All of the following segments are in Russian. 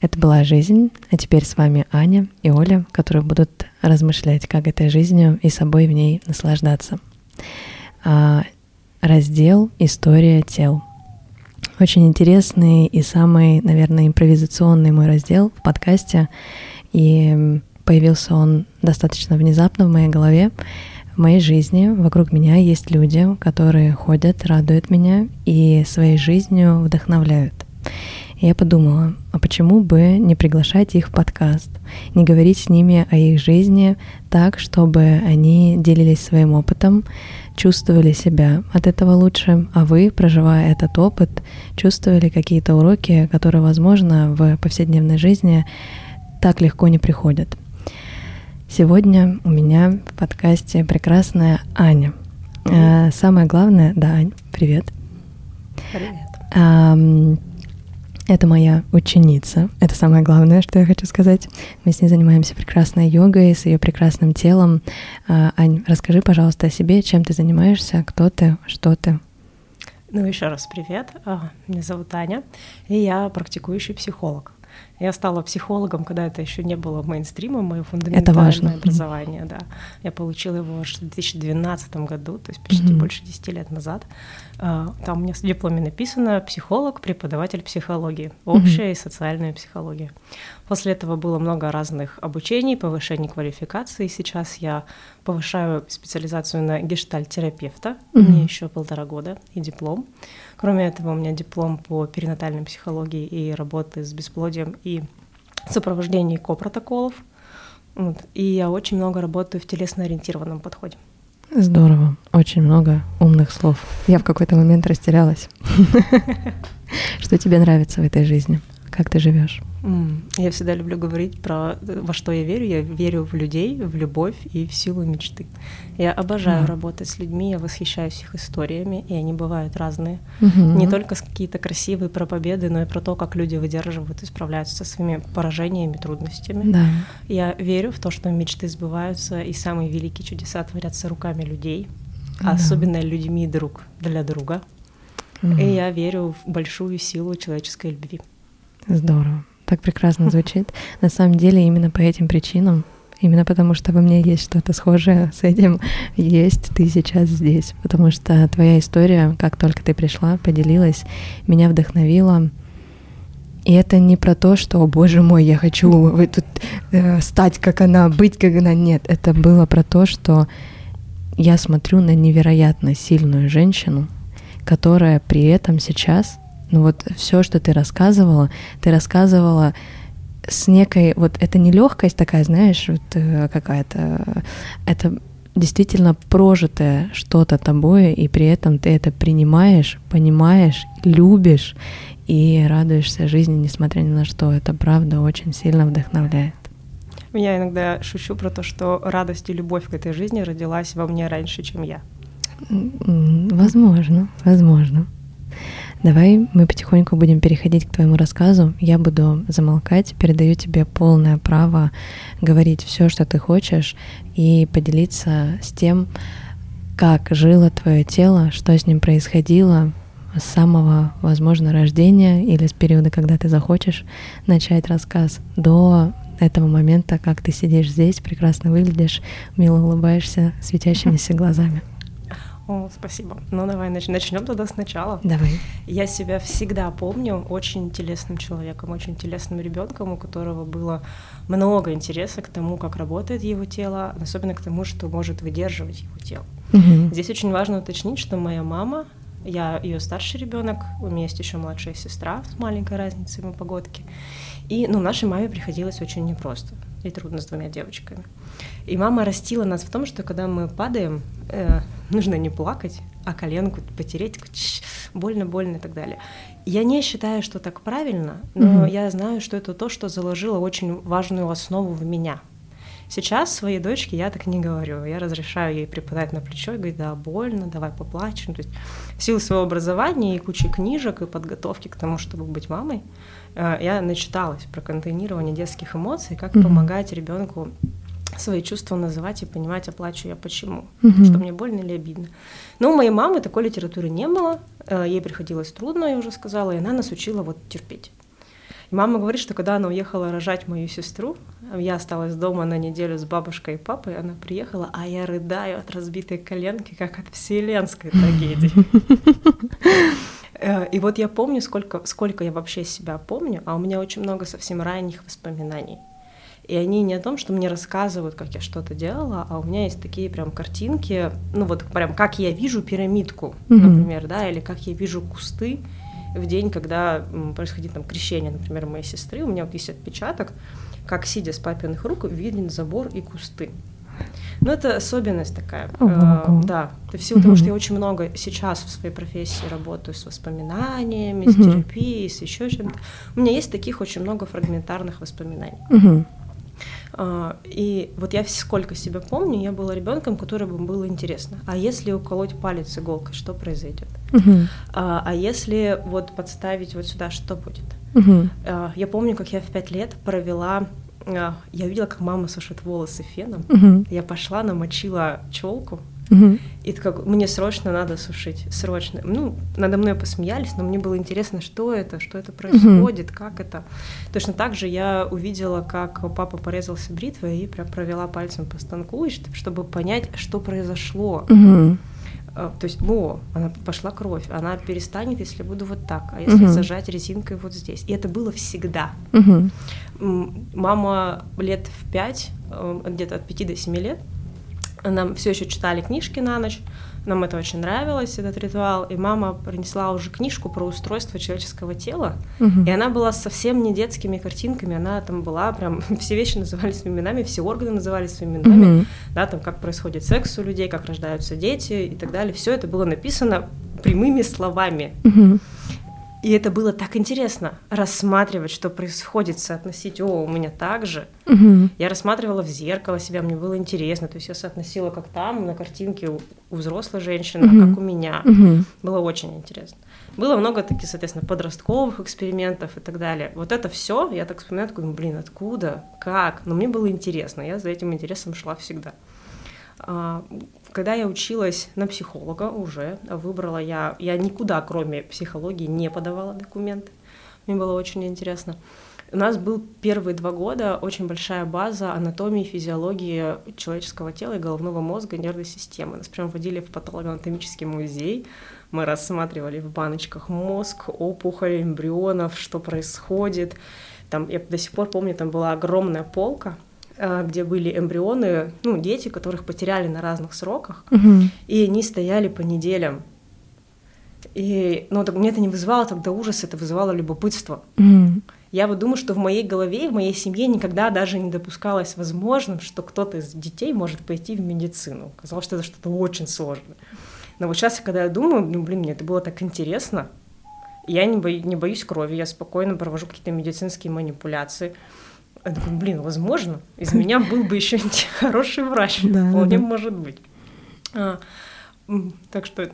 Это была жизнь, а теперь с вами Аня и Оля, которые будут размышлять, как этой жизнью и собой в ней наслаждаться. А, раздел «История тел». Очень интересный и самый, наверное, импровизационный мой раздел в подкасте. И появился он достаточно внезапно в моей голове. В моей жизни вокруг меня есть люди, которые ходят, радуют меня и своей жизнью вдохновляют. И я подумала, а почему бы не приглашать их в подкаст, не говорить с ними о их жизни так, чтобы они делились своим опытом, чувствовали себя от этого лучше, а вы, проживая этот опыт, чувствовали какие-то уроки, которые, возможно, в повседневной жизни так легко не приходят. Сегодня у меня в подкасте прекрасная Аня. Привет. Самое главное, да, Ань, привет. Привет. Это моя ученица. Это самое главное, что я хочу сказать. Мы с ней занимаемся прекрасной йогой, с ее прекрасным телом. А, Ань, расскажи, пожалуйста, о себе, чем ты занимаешься, кто ты, что ты. Ну, еще раз привет. А, меня зовут Аня, и я практикующий психолог. Я стала психологом, когда это еще не было мейнстримом, мое фундаментальное образование, да. Я получила его в 2012 году, то есть почти mm-hmm. больше 10 лет назад. А, там у меня в дипломе написано «психолог, преподаватель психологии, общая mm-hmm. и социальная психология». После этого было много разных обучений, повышений квалификации. Сейчас я повышаю специализацию на гештальт-терапевта. Mm-hmm. Мне еще полтора года и диплом. Кроме этого, у меня диплом по перинатальной психологии и работы с бесплодием и сопровождении ко-протоколов. Вот. И я очень много работаю в телесно-ориентированном подходе. Здорово, очень много умных слов. Я в какой-то момент растерялась. Что тебе нравится в этой жизни? Как ты живешь? Я всегда люблю говорить про во что я верю. Я верю в людей, в любовь и в силу мечты. Я обожаю mm. работать с людьми, я восхищаюсь их историями, и они бывают разные. Mm-hmm. Не только какие-то красивые про победы, но и про то, как люди выдерживают и справляются со своими поражениями, трудностями. Да. Я верю в то, что мечты сбываются, и самые великие чудеса творятся руками людей, да. особенно людьми друг для друга. Mm-hmm. И я верю в большую силу человеческой любви. Здорово так прекрасно звучит. На самом деле именно по этим причинам, именно потому что во мне есть что-то схожее с этим, есть ты сейчас здесь. Потому что твоя история, как только ты пришла, поделилась, меня вдохновила. И это не про то, что, о боже мой, я хочу вы тут, э, стать как она, быть как она. Нет, это было про то, что я смотрю на невероятно сильную женщину, которая при этом сейчас ну вот все, что ты рассказывала, ты рассказывала с некой, вот это не легкость такая, знаешь, вот э, какая-то, это действительно прожитое что-то тобой, и при этом ты это принимаешь, понимаешь, любишь и радуешься жизни, несмотря ни на что. Это правда очень сильно вдохновляет. Я иногда шучу про то, что радость и любовь к этой жизни родилась во мне раньше, чем я. Возможно, возможно. Давай мы потихоньку будем переходить к твоему рассказу. Я буду замолкать, передаю тебе полное право говорить все, что ты хочешь, и поделиться с тем, как жило твое тело, что с ним происходило с самого, возможно, рождения или с периода, когда ты захочешь начать рассказ, до этого момента, как ты сидишь здесь, прекрасно выглядишь, мило улыбаешься, светящимися глазами. О, спасибо. Ну давай нач- начнем тогда сначала. Давай. Я себя всегда помню очень телесным человеком, очень телесным ребенком, у которого было много интереса к тому, как работает его тело, особенно к тому, что может выдерживать его тело. Угу. Здесь очень важно уточнить, что моя мама, я ее старший ребенок, у меня есть еще младшая сестра с маленькой разницей мы погодки. И ну, нашей маме приходилось очень непросто и трудно с двумя девочками. И мама растила нас в том, что когда мы падаем, э, нужно не плакать, а коленку потереть, больно-больно и так далее. Я не считаю, что так правильно, но mm-hmm. я знаю, что это то, что заложило очень важную основу в меня. Сейчас своей дочке я так не говорю. Я разрешаю ей припадать на плечо и говорить, да, больно, давай поплачем. То есть в силу своего образования и кучи книжек и подготовки к тому, чтобы быть мамой, э, я начиталась про контейнирование детских эмоций, как mm-hmm. помогать ребенку свои чувства называть и понимать, оплачу я почему, mm-hmm. что мне больно или обидно. Но у моей мамы такой литературы не было, э, ей приходилось трудно, я уже сказала, и она нас учила вот терпеть. И мама говорит, что когда она уехала рожать мою сестру, я осталась дома на неделю с бабушкой и папой, она приехала, а я рыдаю от разбитой коленки, как от вселенской трагедии. Э, и вот я помню, сколько, сколько я вообще себя помню, а у меня очень много совсем ранних воспоминаний. И они не о том, что мне рассказывают, как я что-то делала, а у меня есть такие прям картинки, ну вот прям как я вижу пирамидку, mm-hmm. например, да, или как я вижу кусты в день, когда происходит там крещение, например, моей сестры, у меня вот есть отпечаток, как сидя с папиных рук виден забор и кусты. Ну, это особенность такая. Oh, э, да. Это в силу того, что я очень много сейчас в своей профессии работаю с воспоминаниями, с терапией, с еще чем-то. У меня есть таких очень много фрагментарных воспоминаний. Uh, и вот я сколько себя помню, я была ребенком, которому было интересно. А если уколоть палец иголкой, что произойдет? Uh-huh. Uh, а если вот подставить вот сюда, что будет? Uh, я помню, как я в пять лет провела а, я увидела, как мама сушит волосы феном. Угу. Я пошла, намочила челку. Угу. И как мне срочно надо сушить, срочно. Ну, надо мной посмеялись, но мне было интересно, что это, что это происходит, угу. как это. Точно так же я увидела, как папа порезался бритвой и прям провела пальцем по станку, чтобы понять, что произошло. Угу. То есть, о, она пошла кровь, она перестанет, если буду вот так, а если угу. зажать резинкой вот здесь. И это было всегда. Угу. Мама лет в пять, э, где-то от пяти до семи лет, нам все еще читали книжки на ночь, нам это очень нравилось, этот ритуал, и мама принесла уже книжку про устройство человеческого тела, угу. и она была совсем не детскими картинками, она там была прям, все вещи назывались своими именами, все органы назывались своими именами, угу. да, там как происходит секс у людей, как рождаются дети и так далее, все это было написано прямыми словами. Угу. И это было так интересно рассматривать, что происходит, соотносить, о, у меня так же. Угу. Я рассматривала в зеркало себя, мне было интересно. То есть я соотносила, как там на картинке у, у взрослой женщины, угу. а как у меня. Угу. Было очень интересно. Было много таких, соответственно, подростковых экспериментов и так далее. Вот это все, я так вспоминаю, такой, блин, откуда, как? Но мне было интересно, я за этим интересом шла всегда. Когда я училась на психолога уже, выбрала я, я никуда, кроме психологии, не подавала документы. Мне было очень интересно. У нас был первые два года очень большая база анатомии, физиологии человеческого тела и головного мозга, нервной системы. Нас прям водили в патологоанатомический музей. Мы рассматривали в баночках мозг, опухоли, эмбрионов, что происходит. Там, я до сих пор помню, там была огромная полка, где были эмбрионы, ну, дети, которых потеряли на разных сроках, угу. и они стояли по неделям. И, ну, так, мне это не вызывало тогда ужас, это вызывало любопытство. Угу. Я вот думаю, что в моей голове, в моей семье никогда даже не допускалось возможным, что кто-то из детей может пойти в медицину. Казалось, что это что-то очень сложное. Но вот сейчас, когда я думаю, ну, блин, мне это было так интересно, я не, бо... не боюсь крови, я спокойно провожу какие-то медицинские манипуляции. Я думаю, блин, возможно, из меня был бы еще хороший врач, вполне может быть. А, так что,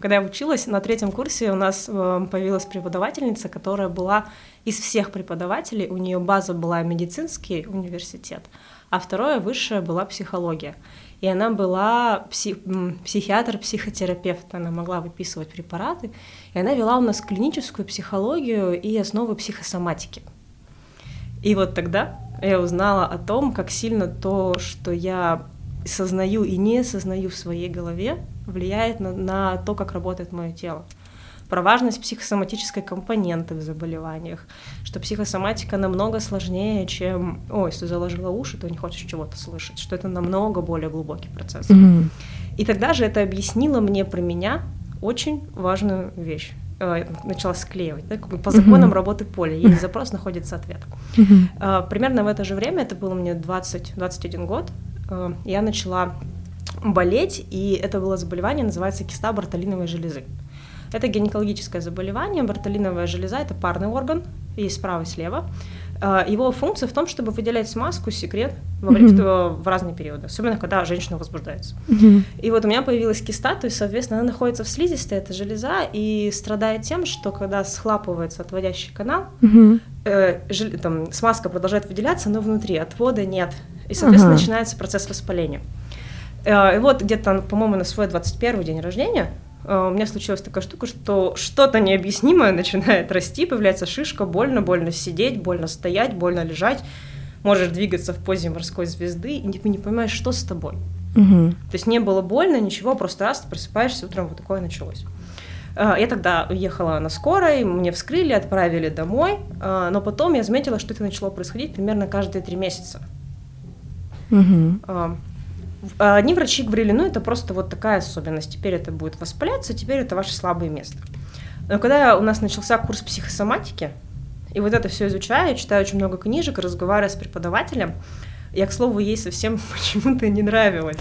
когда я училась, на третьем курсе у нас э, появилась преподавательница, которая была из всех преподавателей, у нее база была медицинский университет, а второе высшее была психология. И она была псих, психиатр, психотерапевт, она могла выписывать препараты, и она вела у нас клиническую психологию и основы психосоматики. И вот тогда я узнала о том, как сильно то, что я сознаю и не сознаю в своей голове, влияет на, на то, как работает мое тело. Про важность психосоматической компоненты в заболеваниях, что психосоматика намного сложнее, чем, ой, если заложила уши, то не хочешь чего-то слышать, что это намного более глубокий процесс. Mm-hmm. И тогда же это объяснило мне про меня очень важную вещь начала склеивать, да, как бы по законам uh-huh. работы поля. Есть запрос, находится ответ. Uh-huh. Примерно в это же время, это было мне 20-21 год, э, я начала болеть, и это было заболевание, называется киста бартолиновой железы. Это гинекологическое заболевание. Бартолиновая железа – это парный орган, есть справа и слева. А, его функция в том, чтобы выделять смазку, секрет во время, mm-hmm. в разные периоды, особенно когда женщина возбуждается. Mm-hmm. И вот у меня появилась киста, то есть, соответственно, она находится в слизистой, это железа, и страдает тем, что когда схлапывается отводящий канал, mm-hmm. э, жел, там, смазка продолжает выделяться, но внутри отвода нет, и, соответственно, uh-huh. начинается процесс воспаления. Э, и вот где-то, по-моему, на свой 21 день рождения у меня случилась такая штука, что что-то необъяснимое начинает расти, появляется шишка, больно, больно сидеть, больно стоять, больно лежать, можешь двигаться в позе морской звезды, и ты не понимаешь, что с тобой. Угу. То есть не было больно, ничего, просто раз ты просыпаешься утром, вот такое началось. Э, я тогда уехала на скорой, мне вскрыли, отправили домой, э, но потом я заметила, что это начало происходить примерно каждые три месяца. Угу. Одни врачи говорили, ну это просто вот такая особенность, теперь это будет воспаляться, теперь это ваше слабое место. Но когда у нас начался курс психосоматики, и вот это все изучаю, читаю очень много книжек, разговариваю с преподавателем, я, к слову, ей совсем почему-то не нравилась.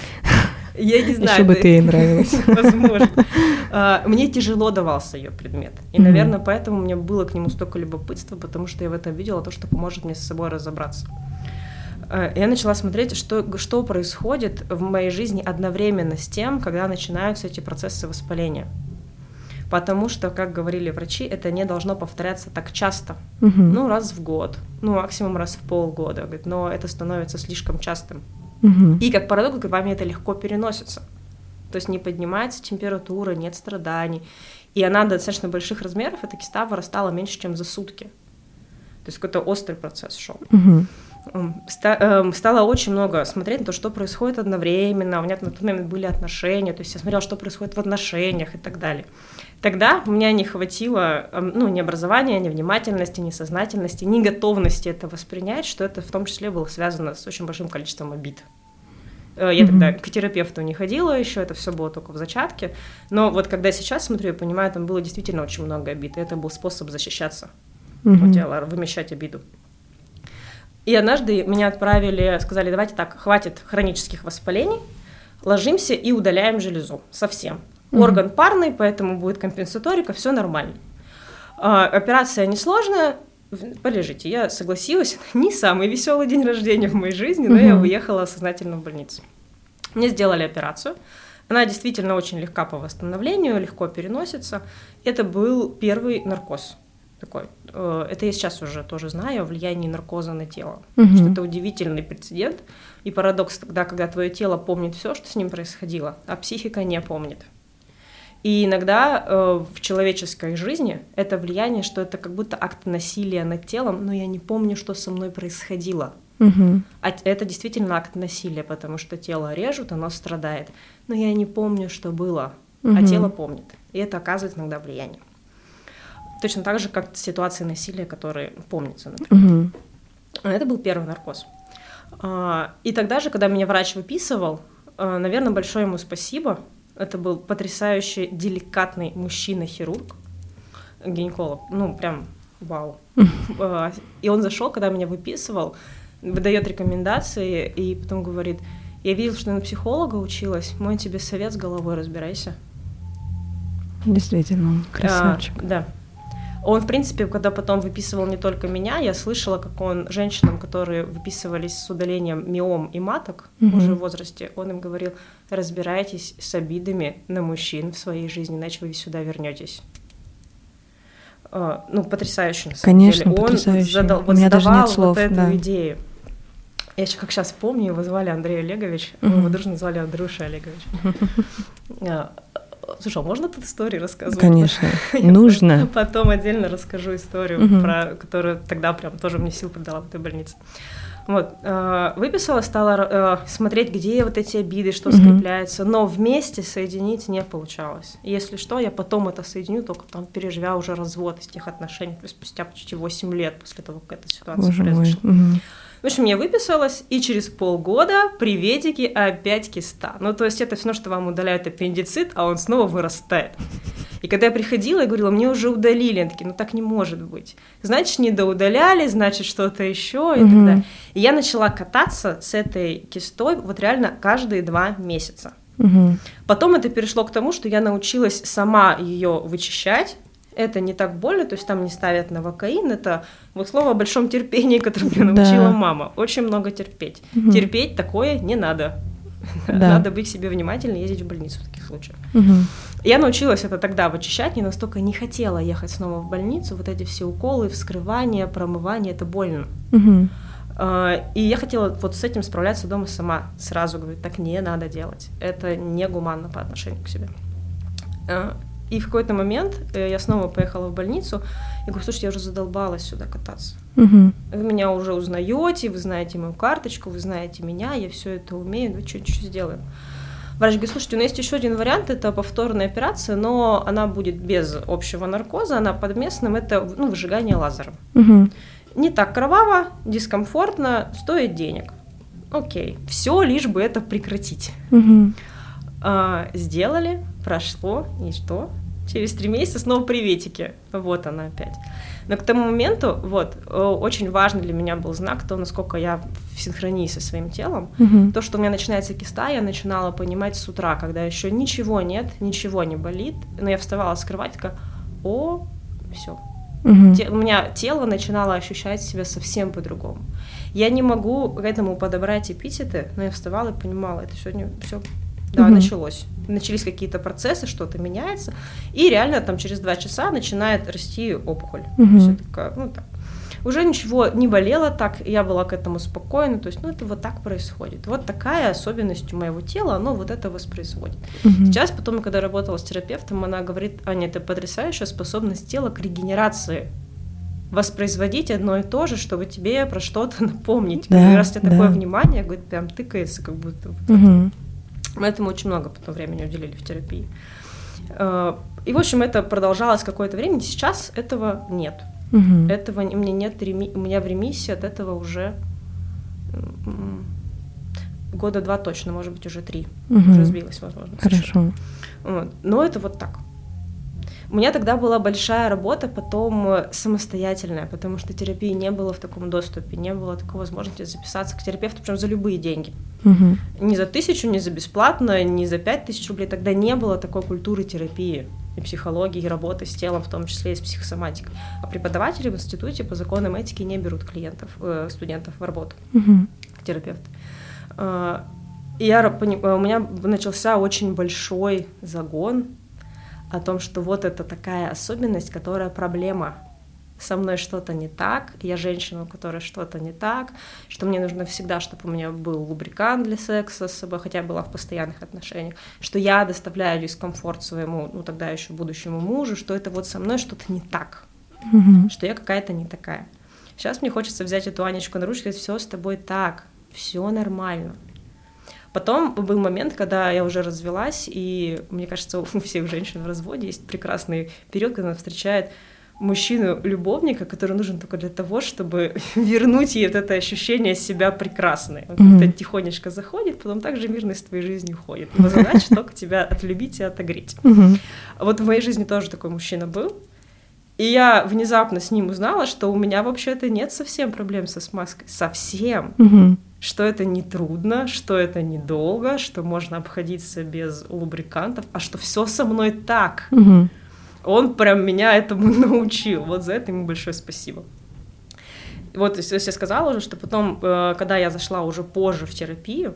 Я не знаю. Еще бы ты ей нравилась. Возможно. А, мне тяжело давался ее предмет. И, наверное, поэтому у меня было к нему столько любопытства, потому что я в этом видела то, что поможет мне с собой разобраться. А, я начала смотреть, что, что происходит в моей жизни одновременно с тем, когда начинаются эти процессы воспаления. Потому что, как говорили врачи, это не должно повторяться так часто. Угу. Ну, раз в год, ну, максимум раз в полгода. но это становится слишком частым. Угу. И как парадокс, к вами это легко переносится. То есть не поднимается температура, нет страданий. И она до достаточно больших размеров, эта киста вырастала меньше, чем за сутки. То есть какой-то острый процесс шел. Угу. Стало очень много смотреть на то, что происходит одновременно. У меня на тот момент были отношения, то есть я смотрела, что происходит в отношениях и так далее. Тогда у меня не хватило ну, ни образования, ни внимательности, ни сознательности, ни готовности это воспринять, что это в том числе было связано с очень большим количеством обид. Э, я mm-hmm. тогда к терапевту не ходила еще, это все было только в зачатке. Но вот когда сейчас смотрю, я понимаю, там было действительно очень много обид, и это был способ защищаться mm-hmm. от тела, вымещать обиду. И однажды меня отправили, сказали, давайте так, хватит хронических воспалений, ложимся и удаляем железу совсем. Mm-hmm. Орган парный, поэтому будет компенсаторика, все нормально. А, операция несложная, полежите. Я согласилась. Не самый веселый день рождения в моей жизни, но mm-hmm. я уехала сознательно в больницу. Мне сделали операцию. Она действительно очень легка по восстановлению, легко переносится. Это был первый наркоз такой. Э, это я сейчас уже тоже знаю о влиянии наркоза на тело. Угу. Что это удивительный прецедент. И парадокс тогда, когда твое тело помнит все, что с ним происходило, а психика не помнит. И иногда э, в человеческой жизни это влияние, что это как будто акт насилия над телом, но я не помню, что со мной происходило. Угу. А это действительно акт насилия, потому что тело режут, оно страдает. Но я не помню, что было, угу. а тело помнит. И это оказывает иногда влияние. Точно так же, как ситуации насилия, которые помнятся, например. Угу. Это был первый наркоз. А, и тогда же, когда меня врач выписывал, э, наверное, большое ему спасибо, это был потрясающий, деликатный мужчина-хирург, гинеколог, ну, прям вау. А, и он зашел, когда меня выписывал, выдает рекомендации, и потом говорит, я видел, что ты на психолога училась, мой тебе совет с головой, разбирайся. Действительно, красавчик. А, да. Он, в принципе, когда потом выписывал не только меня, я слышала, как он женщинам, которые выписывались с удалением миом и маток угу. уже в возрасте, он им говорил, разбирайтесь с обидами на мужчин в своей жизни, иначе вы сюда вернетесь. А, ну, потрясающе, на самом Конечно, деле. Он потрясающе. задал, вот У меня даже нет слов, вот эту да. идею. Я еще как сейчас помню, его звали Андрей Олегович, uh-huh. его дружно звали Андрюша Олегович. Слушай, а можно тут истории рассказывать? Конечно, нужно. Потом отдельно расскажу историю, угу. про которую тогда прям тоже мне сил придала в этой больнице. Вот, э, выписала, стала э, смотреть, где вот эти обиды, что угу. скрепляется, но вместе соединить не получалось. Если что, я потом это соединю, только там переживя уже развод из тех отношений, то есть спустя почти 8 лет после того, как эта ситуация Боже произошла. Мой. Угу. В общем, я выписалась, и через полгода приветики опять киста. Ну, то есть это все, что вам удаляют аппендицит, а он снова вырастает. И когда я приходила, я говорила, мне уже удалили. Они такие, ну так не может быть. Значит, не доудаляли, значит, что-то еще и угу. так далее. И я начала кататься с этой кистой вот реально каждые два месяца. Угу. Потом это перешло к тому, что я научилась сама ее вычищать, это не так больно, то есть там не ставят новокаин, это вот слово о большом терпении, которое меня научила да. мама. Очень много терпеть. Угу. Терпеть такое не надо. Да. Надо быть себе внимательной, ездить в больницу в таких случаях. Угу. Я научилась это тогда вычищать, не настолько не хотела ехать снова в больницу. Вот эти все уколы, вскрывания, промывания, это больно. Угу. И я хотела вот с этим справляться дома сама. Сразу говорю, так не надо делать. Это негуманно по отношению к себе. И в какой-то момент э, я снова поехала в больницу. Я говорю, слушайте, я уже задолбалась сюда кататься. Угу. Вы меня уже узнаете, вы знаете мою карточку, вы знаете меня, я все это умею, давайте что-нибудь сделаем. Врач говорит, слушайте, у нас есть еще один вариант, это повторная операция, но она будет без общего наркоза, она под местным, это ну, выжигание лазером. Угу. Не так кроваво, дискомфортно, стоит денег. Окей, все, лишь бы это прекратить. Угу. А, сделали, прошло, и что? Через три месяца снова приветики. Вот она опять. Но к тому моменту, вот, э, очень важный для меня был знак, то, насколько я в синхронии со своим телом. Угу. То, что у меня начинается киста, я начинала понимать с утра, когда еще ничего нет, ничего не болит, но я вставала с кровати, такая, о, все. Угу. У меня тело начинало ощущать себя совсем по-другому. Я не могу к этому подобрать эпитеты, но я вставала и понимала, это сегодня все да, Мгм. началось. Начались какие-то процессы, что-то меняется, и реально там через два часа начинает расти опухоль. Мгм. Всё такое, ну, так. Уже ничего не болело так, я была к этому спокойна, то есть, ну, это вот так происходит. Вот такая особенность у моего тела, оно вот это воспроизводит. Мгм. Сейчас, потом, когда работала с терапевтом, она говорит, Аня, это потрясающая способность тела к регенерации. Воспроизводить одно и то же, чтобы тебе про что-то напомнить. Да, раз у тебя такое да. внимание, говорит, прям тыкается, как будто вот Мгм. Мы этому очень много потом времени уделили в терапии. Э, И, в общем, это продолжалось какое-то время. Сейчас этого нет. Мгм. Этого у меня нет реми- у меня в ремиссии от этого уже года два точно, может быть, уже три. Мгм. Уже сбилась, возможно. Хорошо. Вот. Но это вот так. У меня тогда была большая работа, потом э, самостоятельная, потому что терапии не было в таком доступе, не было такой возможности записаться к терапевту, причем за любые деньги. Мгм. Не за тысячу, не за бесплатно, не за пять тысяч рублей. Тогда не было такой культуры терапии и психологии, и работы с телом, в том числе и с психосоматикой. А преподаватели в институте по законам этики не берут клиентов, э, студентов в работу Мгм. к терапевту. А, И я у меня начался очень большой загон о том, что вот это такая особенность, которая проблема. Со мной что-то не так, я женщина, у которой что-то не так, что мне нужно всегда, чтобы у меня был лубрикант для секса с собой, хотя я была в постоянных отношениях, что я доставляю дискомфорт своему, ну тогда еще будущему мужу, что это вот со мной что-то не так Мгм. что я какая-то не такая. Сейчас мне хочется взять эту Анечку на ручку и сказать, все с тобой так, все нормально. Потом был момент, когда я уже развелась, и мне кажется, у всех женщин в разводе есть прекрасный период, когда она встречает мужчину-любовника, который нужен только для того, чтобы вернуть ей вот это ощущение себя прекрасной. Он как-то тихонечко заходит, потом также мирно из твоей жизни уходит. Его задача только тебя отлюбить и отогреть. А Вот в моей жизни тоже такой мужчина был. И я внезапно с ним узнала, что у меня вообще-то нет совсем проблем со смазкой. Совсем. Мгм. Что это не трудно, что это недолго, что можно обходиться без лубрикантов, а что все со мной так. Мгм. Он прям меня этому научил. Вот за это ему большое спасибо. Вот, то есть я сказала уже, что потом, э, когда я зашла уже позже в терапию,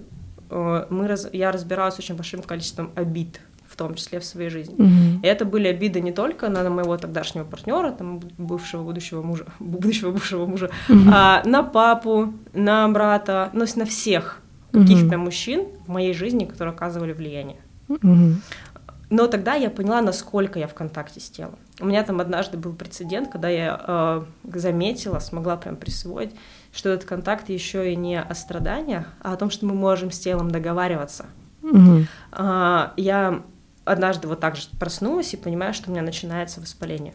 э, мы раз- я разбиралась с очень большим количеством обид, том числе в своей жизни. Мгм. И это были обиды не только на моего тогдашнего партнера, там, бывшего будущего мужа, будущего бывшего мужа, а на папу, на брата, ну, на всех каких-то мужчин в моей жизни, которые оказывали влияние. Мгм. Но тогда я поняла, насколько я в контакте с телом. У меня там однажды был прецедент, когда я э, заметила, смогла прям присвоить, что этот контакт еще и не о страданиях, а о том, что мы можем с телом договариваться. Мгм. А, я однажды вот так же проснулась и понимаю, что у меня начинается воспаление.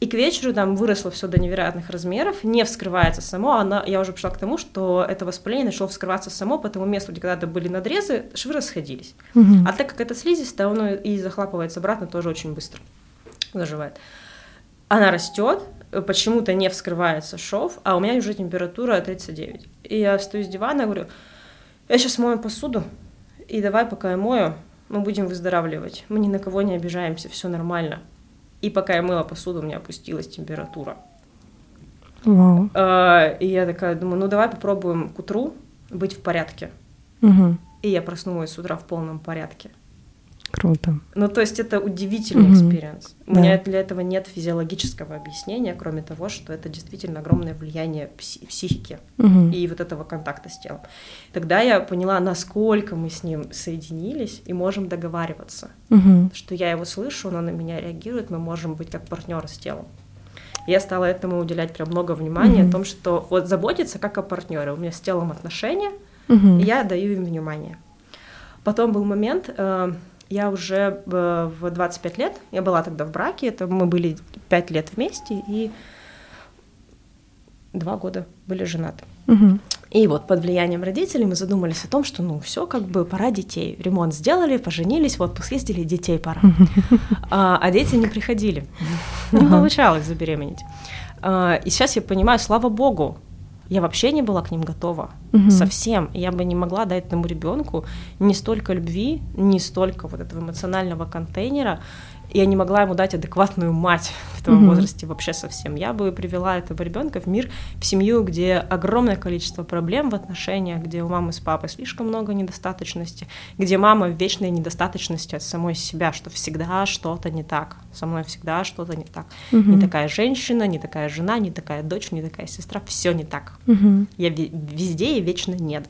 И к вечеру там выросло все до невероятных размеров, не вскрывается само, она, я уже пришла к тому, что это воспаление начало вскрываться само по тому месту, где когда-то были надрезы, швы расходились. Мгм. А так как это слизистая, оно и захлапывается обратно тоже очень быстро, заживает. Она растет, почему-то не вскрывается шов, а у меня уже температура 39. И я встаю с дивана и говорю, я сейчас мою посуду, и давай, пока я мою, мы будем выздоравливать. Мы ни на кого не обижаемся, все нормально. И пока я мыла посуду, у меня опустилась температура. Вау. А, И я такая думаю, ну давай попробуем к утру быть в порядке. Мгм. И я проснулась с утра в полном порядке. Круто. Ну, то есть это удивительный experience. У Да. меня для этого нет физиологического объяснения, кроме того, что это действительно огромное влияние пси- психики Мгм. и вот этого контакта с телом. Тогда я поняла, насколько мы с ним соединились и можем договариваться. Мгм. Что я его слышу, он на меня реагирует, мы можем быть как партнеры с телом. Я стала этому уделять прям много внимания, Мгм. о том, что вот заботиться как о партнере. У меня с телом отношения, Мгм. и я даю им внимание. Потом был момент, э, я уже э, в 25 лет, я была тогда в браке, это мы были 5 лет вместе и два года были женаты. И вот под влиянием родителей мы задумались о том, что ну все как бы пора детей. Ремонт сделали, поженились, в отпуск ездили, детей пора. А, а дети не приходили. Не получалось забеременеть. А, И сейчас я понимаю, слава богу, я вообще не была к ним готова. Мгм. Совсем. Я бы не могла дать этому ребенку не столько любви, не столько вот этого эмоционального контейнера. Я не могла ему дать адекватную мать в том Мгм. возрасте вообще совсем. Я бы привела этого ребенка в мир, в семью, где огромное количество проблем в отношениях, где у мамы с папой слишком много недостаточности, где мама в вечной недостаточности от самой себя, что всегда что-то не так, со мной всегда что-то не так. Мгм. Не такая женщина, не такая жена, не такая дочь, не такая сестра, все не так. Мгм. Я ве- везде и вечно нет.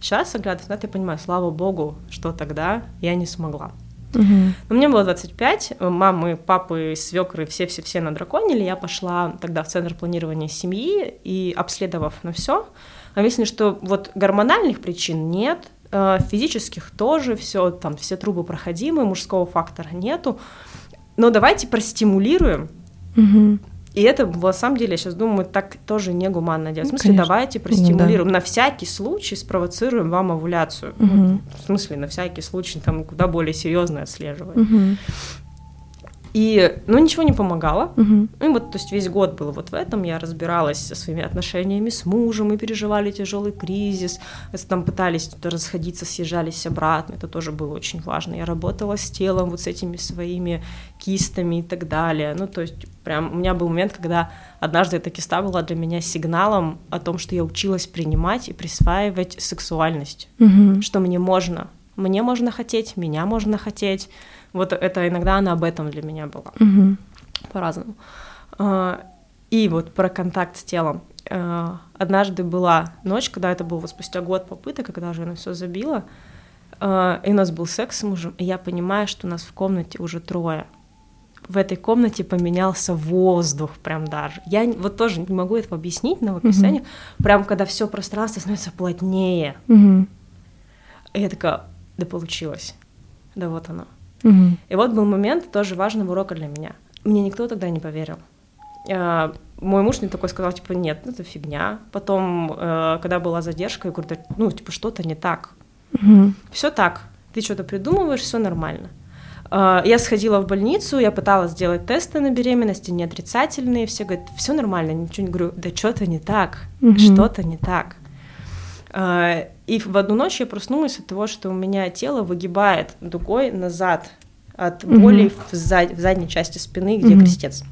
Сейчас, оглядываясь назад, я понимаю, слава богу, что тогда я не смогла. Мгм. Но мне было 25, э, мамы, папы, свекры, все-все-все надраконили. Я пошла тогда в центр планирования семьи и, обследовав на все, выяснили, что вот гормональных причин нет, э, физических тоже, все там все трубы проходимы, мужского фактора нету. Но давайте простимулируем Мгм. И это, на самом деле, я сейчас думаю, так тоже негуманно делать. В смысле, конечно. давайте простимулируем. На всякий случай спровоцируем вам овуляцию. Мгм. в смысле, на всякий случай, там, куда более серьезно отслеживать. Мгм. И, ну, ничего не помогало. Ну, и вот, то есть весь год был вот в этом, я разбиралась со своими отношениями с мужем, мы переживали тяжелый кризис, там пытались расходиться, съезжались обратно, это тоже было очень важно. Я работала с телом, вот с этими своими кистами и так далее. Ну, то есть прям у меня был момент, когда однажды эта киста была для меня сигналом о том, что я училась принимать и присваивать сексуальность, Мгм. что мне можно. Мне можно хотеть, меня можно хотеть. Вот это иногда она об этом для меня была Мгм. по-разному. А, И вот про контакт с телом. А, Однажды была ночь, когда это было вот спустя год попыток, когда уже на все забила, а, и у нас был секс с мужем, и я понимаю, что у нас в комнате уже трое. В этой комнате поменялся воздух прям даже. Я вот тоже не могу этого объяснить на описании. Прям когда все пространство становится плотнее. Мгм. И я такая, да получилось. Да вот оно. Мгм. И вот был момент тоже важного урока для меня. Мне никто тогда не поверил. А, Мой муж мне такой сказал, типа, нет, ну, это фигня. Потом, э, когда была задержка, я говорю, «Да, ну, типа, что-то не так. Мгм. Все так. Ты что-то придумываешь, все нормально. А, Я сходила в больницу, я пыталась сделать тесты на беременность, они отрицательные, все говорят, все нормально, ничего не говорю, да что-то не так, Мгм. что-то не так. А, И в одну ночь я проснулась от того, что у меня тело выгибает дугой назад от боли в, зад- в задней части спины, где Мгм. крестец.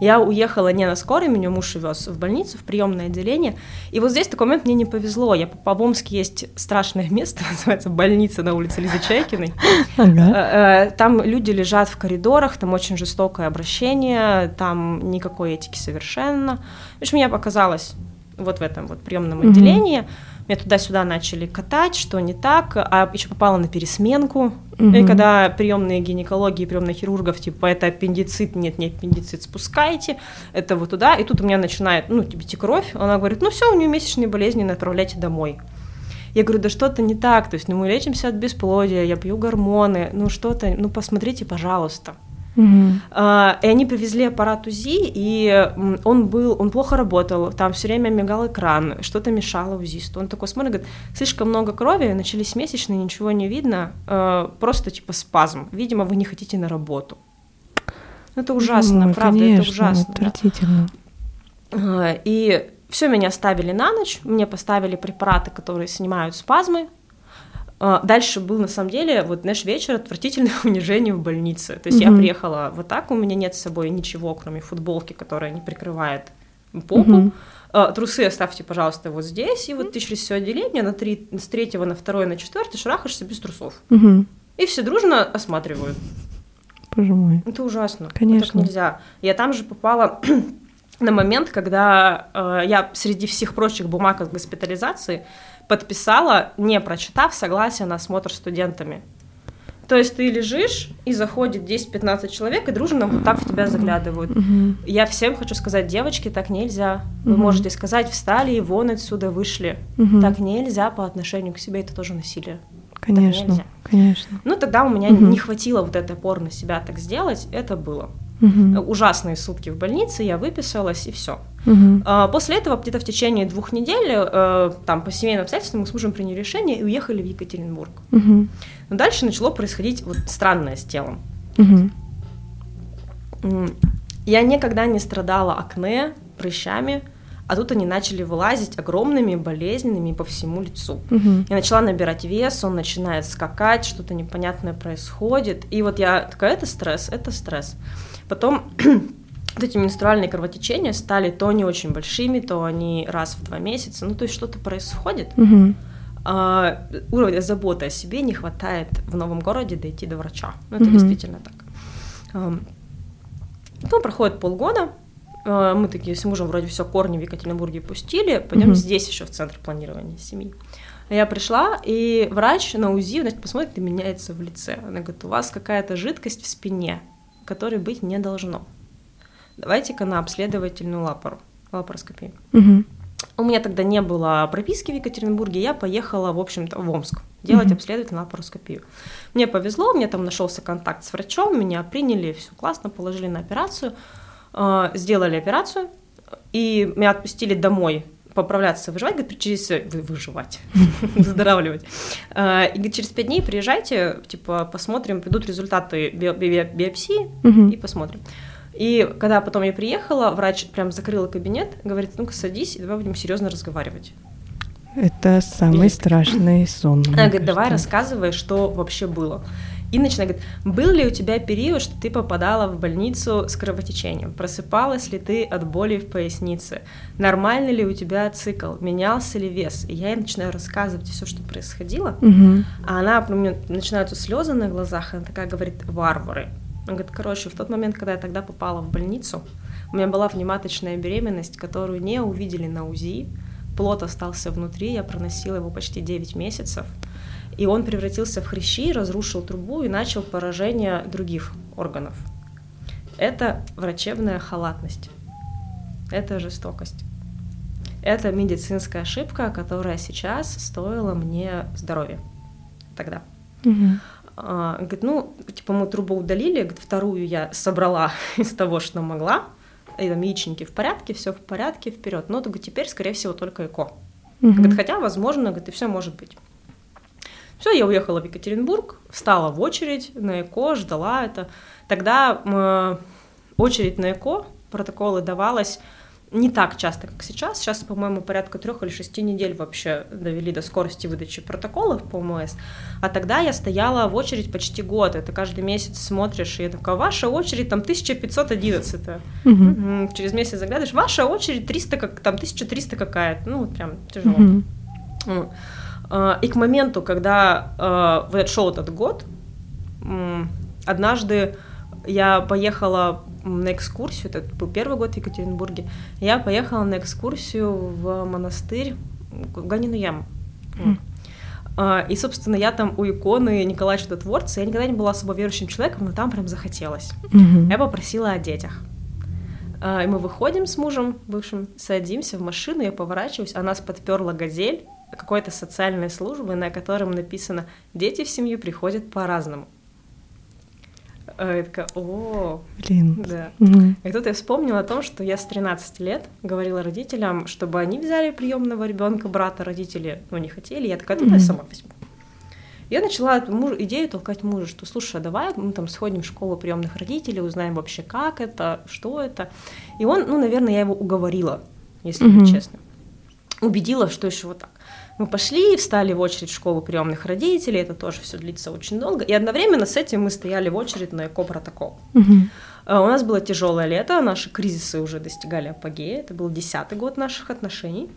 Я уехала не на скорой, меня муж вез в больницу, в приемное отделение. И вот здесь такой момент мне не повезло. Я попала в Омске есть страшное место, называется больница на улице Лизы Чайкиной. Ага. Э, э, Там люди лежат в коридорах, там очень жестокое обращение, там никакой этики совершенно. В общем, я показалась вот в этом вот приемном отделении. Меня туда-сюда начали катать, что не так, а еще попала на пересменку. И Мгм. когда приемные гинекологии, приемных хирургов, типа, это аппендицит, нет, не аппендицит, спускайте, это вот туда. И тут у меня начинает, ну, типа, идти кровь. Она говорит, ну все, у нее месячные болезни, направляйте домой. Я говорю, да что-то не так, то есть, ну, мы лечимся от бесплодия, я пью гормоны, ну, что-то, ну, посмотрите, пожалуйста. А, И они привезли аппарат УЗИ, и он был, он плохо работал, там все время мигал экран, что-то мешало УЗИсту. Он такой смотрит, говорит, слишком много крови, начались месячные, ничего не видно, э, просто типа спазм. Видимо, вы не хотите на работу. Ну, Это ужасно, Ну, правда, конечно, это ужасно. Отвратительно. А, И все меня оставили на ночь, мне поставили препараты, которые снимают спазмы. А, Дальше был, на самом деле, вот, знаешь, вечер отвратительное унижение в больнице. То есть я Мгм. приехала вот так, у меня нет с собой ничего, кроме футболки, которая не прикрывает попу. А, Трусы оставьте, пожалуйста, вот здесь. И вот ты через все отделение на три, с третьего на второе на четвертый шарахаешься без трусов. Мгм. И все дружно осматривают. Боже мой. Это ужасно. Конечно. Так нельзя. Я там же попала на момент, когда э, я среди всех прочих бумаг от госпитализации подписала, не прочитав согласие на осмотр студентами. То есть ты лежишь, и заходит 10-15 человек, и дружно вот так в тебя заглядывают. Мгм. Я всем хочу сказать, девочки, так нельзя. Вы Мгм. можете сказать, встали и вон отсюда вышли. Мгм. Так нельзя по отношению к себе, это тоже насилие. Конечно, конечно. Ну, тогда у меня Мгм. не хватило вот этой опоры на себя так сделать, это было. Мгм. Ужасные сутки в больнице, я выписалась, и все. Мгм. После этого, где-то в течение двух недель, э, там, по семейным обстоятельствам, мы с мужем приняли решение и уехали в Екатеринбург. Мгм. Но дальше начало происходить вот странное с телом. М, Я никогда не страдала акне, прыщами, а тут они начали вылазить огромными, болезненными по всему лицу. Мгм. Я начала набирать вес, он начинает скакать, что-то непонятное происходит. И вот я такая, это стресс, это стресс. Потом вот эти менструальные кровотечения стали то не очень большими, то они раз в два месяца. Ну, то есть что-то происходит. Мгм. А, уровня заботы о себе не хватает в новом городе дойти до врача. Ну, это Мгм. действительно так. Ам, Потом проходит полгода, а, мы такие с мужем вроде все корни в Екатеринбурге пустили, пойдем Мгм. здесь еще в центр планирования семьи. А Я пришла, и врач на УЗИ, значит, посмотрит и меняется в лице. Она говорит, у вас какая-то жидкость в спине, которой быть не должно. Давайте-ка на обследовательную лапару, лапароскопию. Мгм. У меня тогда не было прописки в Екатеринбурге, я поехала, в общем-то, в Омск делать Мгм. обследовательную лапароскопию. Мне повезло, мне там нашелся контакт с врачом, меня приняли, все классно, положили на операцию, э, сделали операцию, и меня отпустили домой поправляться, выживать, говорит, через... вы- выживать, выздоравливать. Э, И говорит, через пять дней приезжайте, типа, посмотрим, придут результаты био- био- биопсии, и посмотрим. И когда потом я приехала, врач прям закрыла кабинет, говорит, ну-ка садись, и давай будем серьезно разговаривать. Это самый И- страшный сон. Она говорит, давай рассказывай, что вообще было. И начинает говорит, был ли у тебя период, что ты попадала в больницу с кровотечением? Просыпалась ли ты от боли в пояснице? Нормальный ли у тебя цикл? Менялся ли вес? И я ей начинаю рассказывать все, что происходило. Мгм. А она, у меня начинаются слезы на глазах, она такая говорит, варвары. Она говорит, короче, в тот момент, когда я тогда попала в больницу, у меня была внематочная беременность, которую не увидели на УЗИ, плод остался внутри, я проносила его почти 9 месяцев, и он превратился в хрящи, разрушил трубу и начал поражение других органов. Это врачебная халатность. Это жестокость. Это медицинская ошибка, которая сейчас стоила мне здоровья. Тогда. Мгм. А, говорит, ну, типа мы трубу удалили, говорит, вторую я собрала из того, что могла. И там яичники в порядке, все в порядке, вперед. Но говорит, теперь, скорее всего, только ЭКО. Мгм. Говорит, хотя, возможно, говорит, и все может быть. Все, я уехала в Екатеринбург, встала в очередь на ЭКО, ждала это. Тогда очередь на ЭКО, протоколы давалась не так часто, как сейчас. Сейчас, по-моему, порядка трех или шести недель вообще довели до скорости выдачи протоколов по ОМС. А тогда я стояла в очередь почти год. Это каждый месяц смотришь, и я такая, ваша очередь там 1511. Мгм. Мгм. Через месяц заглядываешь, ваша очередь 300, как, там 1300 какая-то. Ну, вот прям тяжело. Мгм. А, И к моменту, когда а, вот шел этот год, однажды я поехала на экскурсию, это был первый год в Екатеринбурге, я поехала на экскурсию в монастырь в Ганину яму. Хм. А, И, собственно, я там у иконы Николая Чудотворца, я никогда не была особо верующим человеком, но там прям захотелось. Мгм. Я попросила о детях. И мы выходим с мужем бывшим, садимся в машину, я поворачиваюсь, а нас подперла газель какой-то социальной службы, на котором написано «Дети в семью приходят по-разному». А Я такая, о, Блин. да. Мгм. И тут я вспомнила о том, что я с 13 лет говорила родителям, чтобы они взяли приемного ребенка брата, родители, ну, не хотели, я такая, тогда я Мгм. сама возьму. Я начала эту мужу- идею толкать мужа, что, слушай, а давай мы там сходим в школу приемных родителей, узнаем вообще, как это, что это. И он, ну, наверное, я его уговорила, если Мгм. быть честным. Убедила, что еще вот так. Мы пошли, встали в очередь в школу приемных родителей, это тоже все длится очень долго. И одновременно с этим мы стояли в очередь на эко-протокол. А, У нас было тяжелое лето, наши кризисы уже достигали апогея. Это был десятый год наших отношений.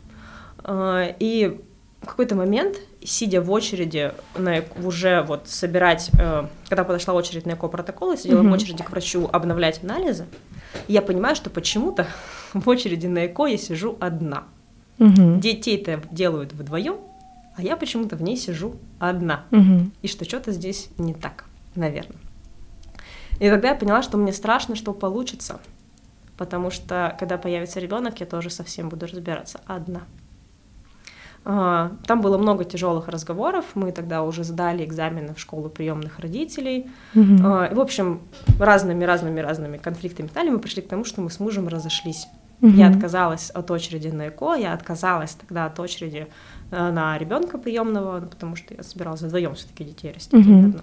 А, И в какой-то момент, сидя в очереди, на, уже вот собирать, э, когда подошла очередь на эко-протокол, я сидела mm-hmm. в очереди к врачу обновлять анализы, я понимаю, что почему-то в очереди на ЭКО я сижу одна. Угу. Детей-то делают вдвоем, а я почему-то в ней сижу одна. Угу. И что что-то здесь не так, наверное. И тогда я поняла, что мне страшно, что получится. Потому что, когда появится ребенок, я тоже совсем буду разбираться одна. А, там было много тяжелых разговоров. Мы тогда уже сдали экзамены в школу приемных родителей. Mm-hmm. В общем, разными, разными, разными конфликтами далее мы пришли к тому, что мы с мужем разошлись. Mm-hmm. Я отказалась от очереди на ЭКО, я отказалась тогда от очереди э, на ребенка приемного, потому что я собиралась вдвоем все-таки детей растить. Mm-hmm.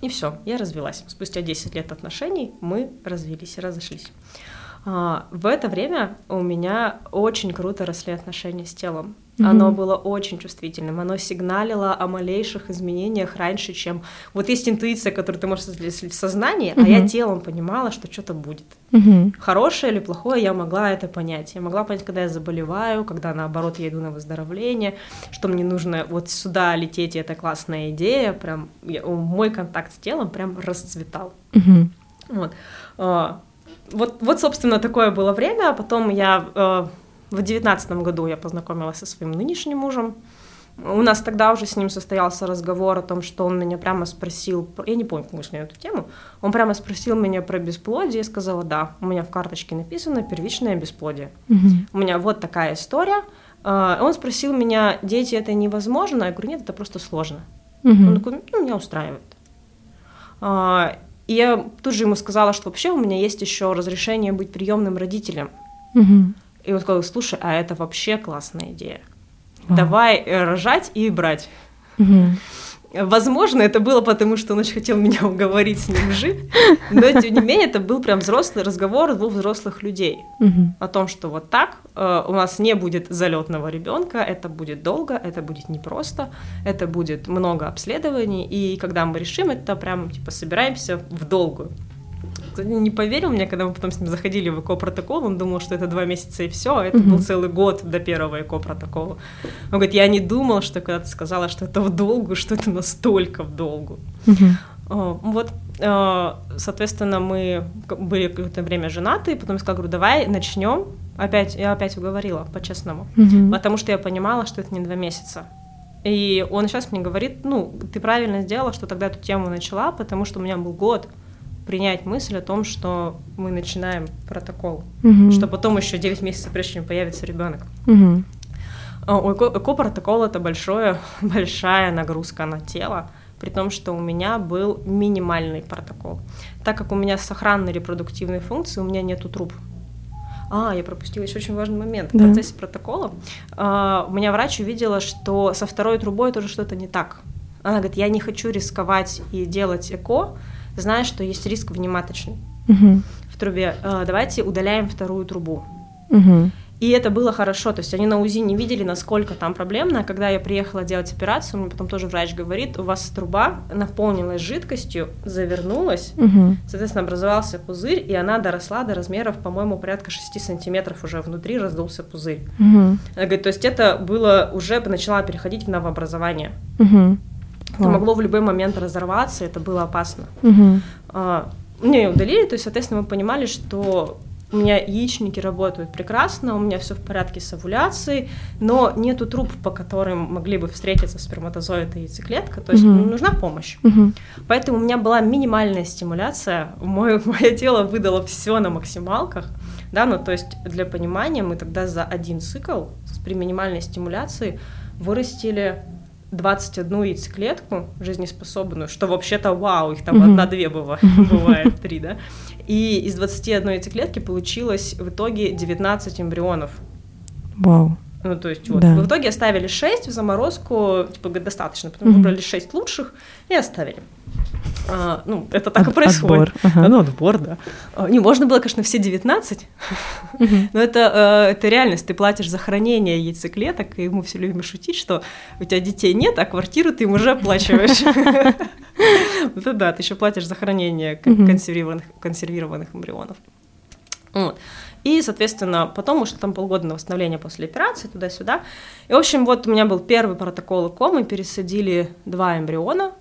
И все, я развелась. Спустя 10 лет отношений мы развелись и разошлись. А, в это время у меня очень круто росли отношения с телом. Mm-hmm. Оно было очень чувствительным, оно сигналило о малейших изменениях раньше, чем... Вот есть интуиция, которую ты можешь в сознании, mm-hmm. а я телом понимала, что что-то будет. Mm-hmm. Хорошее или плохое, я могла это понять. Я могла понять, когда я заболеваю, когда, наоборот, я иду на выздоровление, что мне нужно вот сюда лететь, и это классная идея. Прям я, мой контакт с телом прям расцветал. Mm-hmm. Вот. А, вот, вот, собственно, такое было время. Потом я э, в девятнадцатом году я познакомилась со своим нынешним мужем. У нас тогда уже с ним состоялся разговор о том, что он меня прямо спросил, я не помню, как мы шли на эту тему, он прямо спросил меня про бесплодие, я сказала, да, у меня в карточке написано первичное бесплодие. Угу. У меня вот такая история. Э, он спросил меня, дети, это невозможно? Я говорю, нет, это просто сложно. Угу. Он такой, ну, меня устраивает. Э, и я тут же ему сказала, что вообще у меня есть еще разрешение быть приемным родителем. Угу. И он сказал, слушай, а это вообще классная идея. Вау. Давай э, рожать и брать. Угу. Возможно, это было потому, что он очень хотел меня уговорить с ним жить, но тем не менее это был прям взрослый разговор двух взрослых людей угу. о том, что вот так э, у нас не будет залетного ребенка, это будет долго, это будет непросто, это будет много обследований, и когда мы решим, это прям типа собираемся в долгую не поверил мне, когда мы потом с ним заходили в ЭКО-протокол, он думал, что это два месяца и все, а это mm-hmm. был целый год до первого ЭКО-протокола. Он говорит, я не думал, что когда ты сказала, что это в долгу, что это настолько в долгу. Mm-hmm. Вот, а, соответственно, мы были какое-то время женаты, потом я сказала, говорю, давай начнем. Опять, я опять уговорила, по-честному, mm-hmm. потому что я понимала, что это не два месяца. И он сейчас мне говорит, ну, ты правильно сделала, что тогда эту тему начала, потому что у меня был год, принять мысль о том, что мы начинаем протокол, угу. что потом еще 9 месяцев прежде чем появится ребенок. Угу. Эко-протокол это большое, большая нагрузка на тело, при том, что у меня был минимальный протокол. Так как у меня сохранны репродуктивные функции, у меня нету труб. А, я пропустила еще очень важный момент. Да. В процессе протокола а, у меня врач увидела, что со второй трубой тоже что-то не так. Она говорит, я не хочу рисковать и делать ЭКО, зная, что есть риск внематочный угу. в трубе. Э, давайте удаляем вторую трубу. Угу. И это было хорошо, то есть они на УЗИ не видели, насколько там проблемно. Когда я приехала делать операцию, мне потом тоже врач говорит, у вас труба наполнилась жидкостью, завернулась, угу. соответственно, образовался пузырь, и она доросла до размеров, по-моему, порядка 6 сантиметров уже внутри раздулся пузырь. Угу. Она говорит, то есть это было уже, начала переходить в новообразование. Угу. Это могло в любой момент разорваться, это было опасно. Угу. А, мне удалили, то есть, соответственно, мы понимали, что у меня яичники работают прекрасно, у меня все в порядке с овуляцией, но нету труб, по которым могли бы встретиться сперматозоид и яйцеклетка, то есть угу. нужна помощь. Угу. Поэтому у меня была минимальная стимуляция, мое, мое тело выдало все на максималках, да, ну то есть для понимания мы тогда за один цикл при минимальной стимуляции вырастили 21 яйцеклетку жизнеспособную, что вообще-то вау, их там mm-hmm. одна-две бывает, бывает три, да, и из 21 яйцеклетки получилось в итоге 19 эмбрионов. Вау. Ну, то есть вот, да. в итоге оставили 6 в заморозку, типа, достаточно, потом mm-hmm. выбрали 6 лучших и оставили. А, ну, это так От, и происходит. Отбор. Ага. Ну, отбор, да. А, не, можно было, конечно, все 19, но это, э, это реальность. Ты платишь за хранение яйцеклеток, и мы все любим шутить, что у тебя детей нет, а квартиру ты им уже оплачиваешь. Это да, ты еще платишь за хранение консервированных, консервированных эмбрионов. Вот. И, соответственно, потом уж там полгода на восстановление после операции, туда-сюда. И, в общем, вот у меня был первый протокол ЭКО, мы пересадили два эмбриона.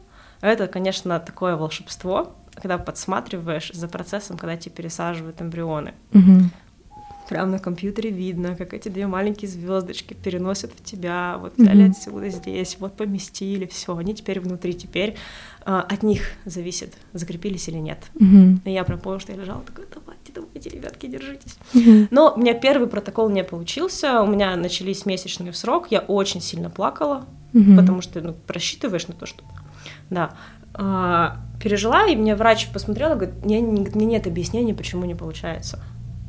Это, конечно, такое волшебство, когда подсматриваешь за процессом, когда тебе пересаживают эмбрионы. Угу. Прямо на компьютере видно, как эти две маленькие звездочки переносят в тебя, вот взяли Мгм. отсюда здесь, вот поместили, все, они теперь внутри, теперь а, от них зависит, закрепились или нет. Угу. И я прям помню, что я лежала, такая, давайте, давайте, ребятки, держитесь. Угу. Но у меня первый протокол не получился, у меня начались месячные в срок, я очень сильно плакала, потому что ну, просчитываешь на то, что... Да. А, пережила, и мне врач посмотрела, говорит, мне, мне нет объяснений, почему не получается.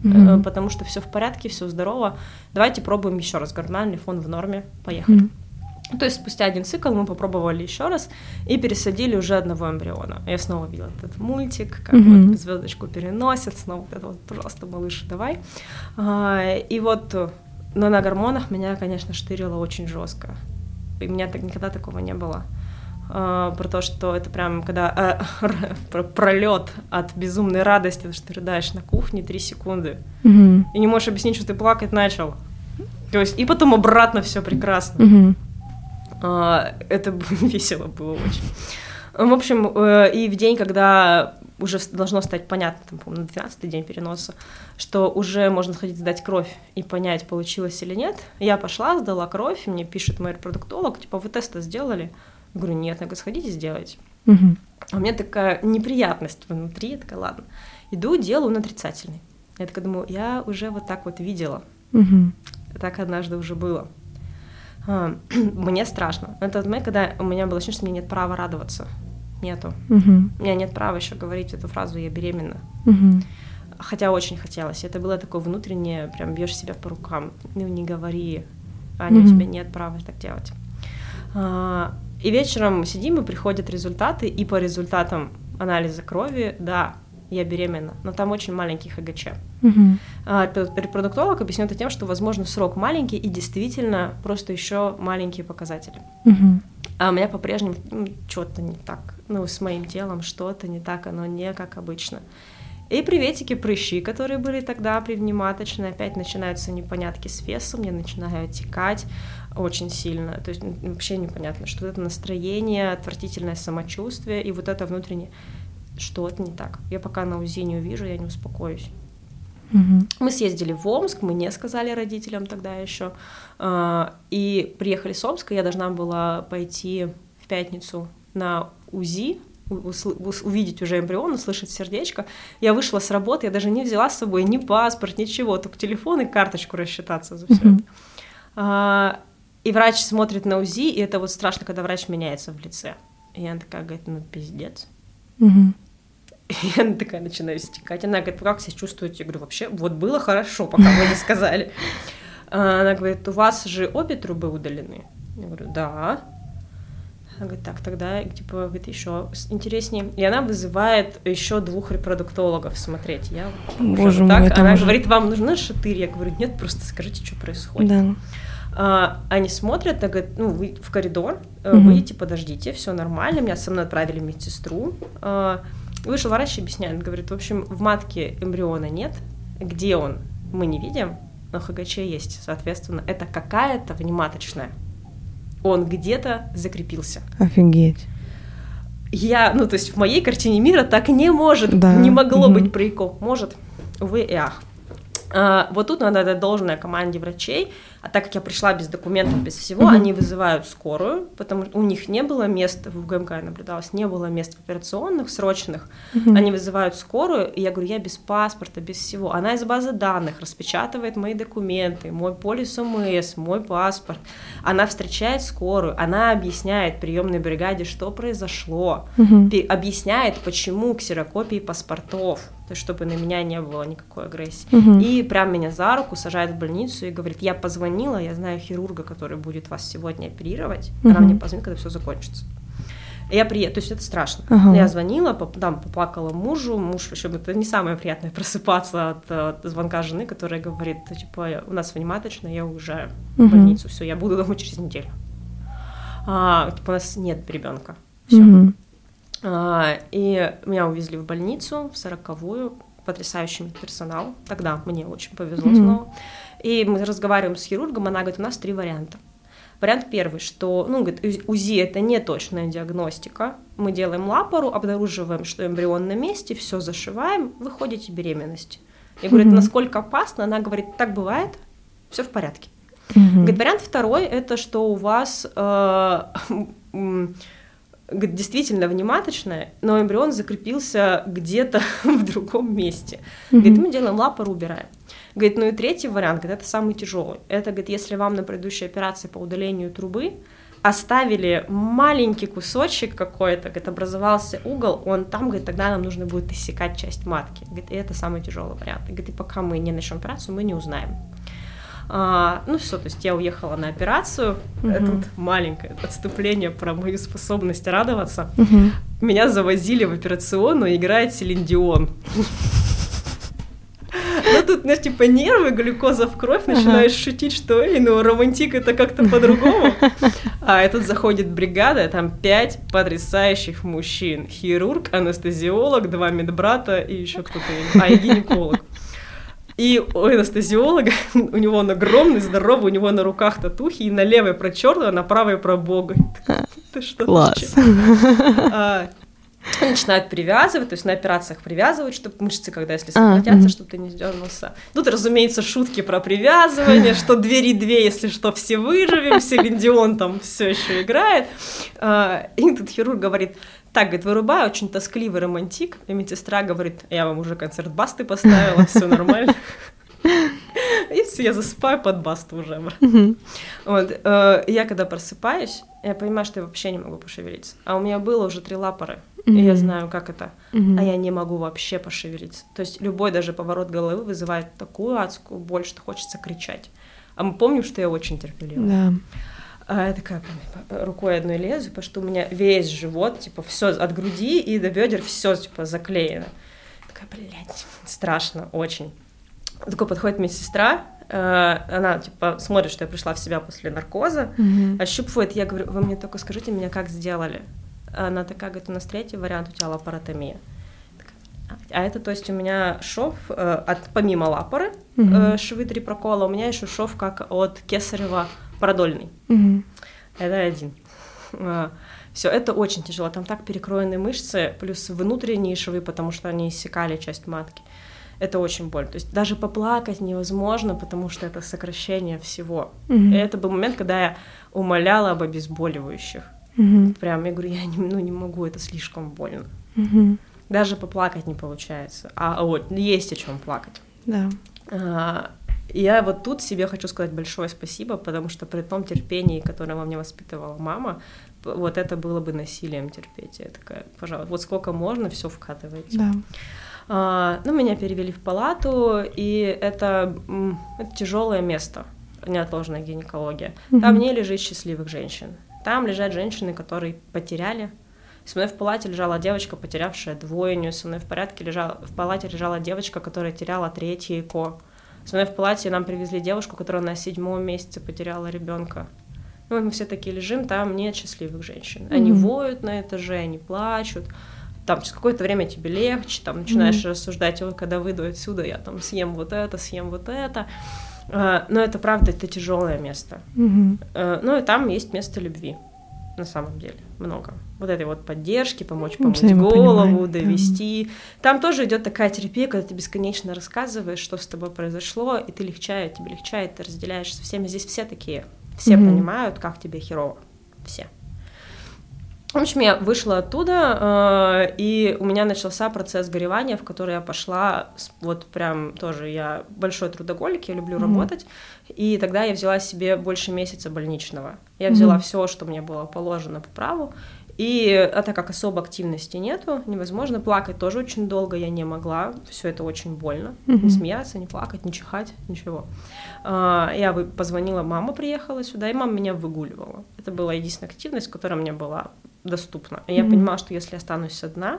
Э, потому что все в порядке, все здорово. Давайте пробуем еще раз. Гормональный фон в норме. Поехали. То есть спустя один цикл мы попробовали еще раз и пересадили уже одного эмбриона. Я снова видела этот мультик, как Мгм. вот звездочку переносят, снова вот это вот, пожалуйста, малыш, давай. А, и вот, но на гормонах меня, конечно, штырило очень жестко. И у меня так никогда такого не было. А, про то, что это прям, когда пролет от безумной радости, что ты рыдаешь на кухне три секунды, Угу. и не можешь объяснить, что ты плакать начал. То есть, и потом обратно все прекрасно. Угу. А, Это весело было очень. В общем, э, и в день, когда уже должно стать понятно, там, по-моему, на 12 день переноса, что уже можно сходить сдать кровь и понять, получилось или нет, я пошла, сдала кровь, мне пишет мой репродуктолог, типа, вы тесты сделали? Я говорю, нет, я говорю, сходите, сделайте. Угу. А у меня такая неприятность внутри, я такая, ладно. Иду, делаю, он отрицательный. Я такая думаю, я уже вот так вот видела, Угу. так однажды уже было. А, Мне страшно. Это момент, когда у меня было ощущение, что мне нет права радоваться. Нету. Угу. У меня нет права еще говорить эту фразу «я беременна». Угу. Хотя очень хотелось. Это было такое внутреннее, прям бьешь себя по рукам. Ну не говори, Аня, у Мгм. тебя нет права так делать. А, И вечером мы сидим, и приходят результаты, и по результатам анализа крови, да, я беременна, но там очень маленький ХГЧ. Угу. Ре- Репродуктолог объяснил это тем, что, возможно, срок маленький и действительно просто еще маленькие показатели. Угу. А у меня по-прежнему что-то не так. Ну, с моим телом что-то не так, оно не как обычно. И приветики прыщи, которые были тогда при внематочной, опять начинаются непонятки с весом, я начинаю отекать очень сильно. То есть вообще непонятно, что это настроение, отвратительное самочувствие и вот это внутреннее что-то не так. Я пока на УЗИ не увижу, я не успокоюсь. Угу. Мы съездили в Омск, мы не сказали родителям тогда еще. А, И приехали с Омска, я должна была пойти в пятницу на УЗИ, увидеть уже эмбрион, услышать сердечко. Я вышла с работы, я даже не взяла с собой ни паспорт, ничего, только телефон и карточку рассчитаться за все Мгм. это. И врач смотрит на УЗИ, и это вот страшно, когда врач меняется в лице. И она такая говорит, ну пиздец. Угу. Она такая начинаю стекать. Она говорит, как себя чувствуете? Я говорю, вообще, вот было хорошо, пока вы не сказали. А Она говорит, у вас же обе трубы удалены? Я говорю, да. Она говорит, так, тогда, типа, говорит, еще интереснее. И она вызывает еще двух репродуктологов смотреть. Я Боже мой, так. Она уже- говорит, вам нужны шатырь? Я говорю, нет, просто скажите, что происходит. Да. А, они смотрят, она говорит, ну, вы в коридор, Мгм. выйдите, подождите, все нормально. Меня со мной отправили в медсестру. А, Вышел врач и объясняет, говорит, в общем, в матке эмбриона нет, где он, мы не видим, но ХГЧ есть, соответственно, это какая-то внематочная. Он где-то закрепился. Офигеть. Я, ну, то есть в моей картине мира так не может, Да, не могло мгм. быть прикол. Может, увы и ах. А, вот тут надо дать должное команде врачей, а так как я пришла без документов, без всего, Мгм. они вызывают скорую, потому что у них не было мест, в ГМК я наблюдалась, не было мест операционных, срочных, Мгм. они вызывают скорую, и я говорю, я без паспорта, без всего. Она из базы данных распечатывает мои документы, мой полис ОМС, мой паспорт. Она встречает скорую, она объясняет приемной бригаде, что произошло, пи- объясняет, почему ксерокопии паспортов, то есть чтобы на меня не было никакой агрессии. Мгм. И прям меня за руку сажает в больницу и говорит, я позвонила, я знаю хирурга, который будет вас сегодня оперировать, она Мгм. мне позвонит, когда все закончится. Я приеду, то есть это страшно. Ага. Я звонила, поп- там поплакала мужу, муж еще это не самое приятное просыпаться от, от звонка жены, которая говорит, «Да, типа у нас внематочно, я уезжаю в Мгм. больницу, все, я буду дома через неделю. А, типа, у нас нет ребенка, все. Мгм. А, и меня увезли в больницу, в сороковую, потрясающий персонал. Тогда мне очень повезло mm-hmm. снова. И мы разговариваем с хирургом, она говорит, у нас три варианта. Вариант первый, что, ну, говорит, УЗИ это не точная диагностика. Мы делаем лапору, обнаруживаем, что эмбрион на месте, все зашиваем, вы ходите беременность. Я говорю, mm-hmm. насколько опасно? Она говорит, так бывает, все в порядке. Mm-hmm. Говорит, вариант второй, это что у вас э, действительно внематочная, но эмбрион закрепился где-то в другом месте. Mm-hmm. Говорит, мы делаем лапору, убираем. Говорит, ну и третий вариант, говорит, это самый тяжелый. Это, говорит, если вам на предыдущей операции по удалению трубы оставили маленький кусочек какой-то, говорит, образовался угол, он там, говорит, тогда нам нужно будет иссекать часть матки. Говорит, и это самый тяжелый вариант. Говорит, и пока мы не начнем операцию, мы не узнаем. А, ну все, то есть я уехала на операцию. Угу. Это вот маленькое отступление про мою способность радоваться. Угу. Меня завозили в операционную, играет Селиндион. Ну тут, знаешь, типа нервы, глюкоза в кровь, начинаешь ага. шутить, что, эй, ну романтик это как-то по-другому. А и тут заходит бригада, там пять потрясающих мужчин. Хирург, анестезиолог, два медбрата и еще кто-то, а и гинеколог. И у анестезиолога, у него он огромный, здоровый, у него на руках татухи, и на левой про черного, на правой про бога. Ты что? Класс. А, начинают привязывать, то есть на операциях привязывают, чтобы мышцы, когда если сократятся, а, чтобы ты не сдернулся. Тут, разумеется, шутки про привязывание, что двери две, если что, все выживем, Селиндион там все еще играет. А, и тут хирург говорит, так, говорит, вырубаю, очень тоскливый романтик. И медсестра говорит, я вам уже концерт басты поставила, все нормально. И все, я засыпаю под басту уже. Вот. Э, я когда просыпаюсь, я понимаю, что я вообще не могу пошевелиться. А у меня было уже три лапоры, и я знаю, как это. А я не могу вообще пошевелиться. То есть любой даже поворот головы вызывает такую адскую боль, что хочется кричать. А мы помним, что я очень терпелива. Да. А я такая рукой одной лезу, потому что у меня весь живот, типа, все от груди и до бедер все, типа, заклеено. Такая, блядь, страшно очень. Такой подходит медсестра, э, она, типа, смотрит, что я пришла в себя после наркоза, mm-hmm. ощупывает, я говорю, вы мне только скажите меня, как сделали. Она такая, говорит, у нас третий вариант, у тебя лапаротомия. А это, то есть, у меня шов э, от помимо лапоры, mm-hmm. э, швы три прокола, у меня еще шов как от кесарева продольный. Угу. Это один. А, Все, это очень тяжело. Там так перекроены мышцы, плюс внутренние швы, потому что они иссекали часть матки. Это очень больно. То есть даже поплакать невозможно, потому что это сокращение всего. Угу. И это был момент, когда я умоляла об обезболивающих. Угу. Прям я говорю, я не, ну, не могу, это слишком больно. Угу. Даже поплакать не получается. А вот есть о чем плакать. Да. А, я вот тут себе хочу сказать большое спасибо, потому что при том терпении, которое во мне воспитывала мама, вот это было бы насилием терпеть. Я такая, пожалуйста, вот сколько можно, все вкатывайте. Да. А, ну, меня перевели в палату, и это, это тяжелое место, неотложная гинекология. Угу. Там не лежит счастливых женщин. Там лежат женщины, которые потеряли. Со мной в палате лежала девочка, потерявшая двойню. Со мной в порядке лежала, в палате лежала девочка, которая теряла третье ЭКО. Со мной в палате нам привезли девушку, которая на седьмом месяце потеряла ребенка. Ну, мы все такие лежим, там нет счастливых женщин. Они mm-hmm. воют на этаже, они плачут. Там через какое-то время тебе легче, там начинаешь mm-hmm. рассуждать, ой, когда выйду отсюда, я там съем вот это, съем вот это. А, но это правда, это тяжелое место. Mm-hmm. Ну и там есть место любви на самом деле много. Вот этой вот поддержки, помочь помыть голову, довести. Да. Там тоже идет такая терапия, когда ты бесконечно рассказываешь, что с тобой произошло, и ты легчает, тебе легчает, ты разделяешь со всеми. Здесь все такие, все mm-hmm. понимают, как тебе херово, все. В общем, я вышла оттуда, э, и у меня начался процесс горевания, в который я пошла, вот прям тоже я большой трудоголик, я люблю mm-hmm. работать, и тогда я взяла себе больше месяца больничного. Я взяла mm-hmm. все, что мне было положено по праву, и а так как особо активности нету, невозможно плакать тоже очень долго я не могла, все это очень больно, mm-hmm. не смеяться, не плакать, не чихать, ничего. А, я позвонила, мама приехала сюда, и мама меня выгуливала. Это была единственная активность, которая мне была доступна. И я mm-hmm. понимала, что если останусь одна,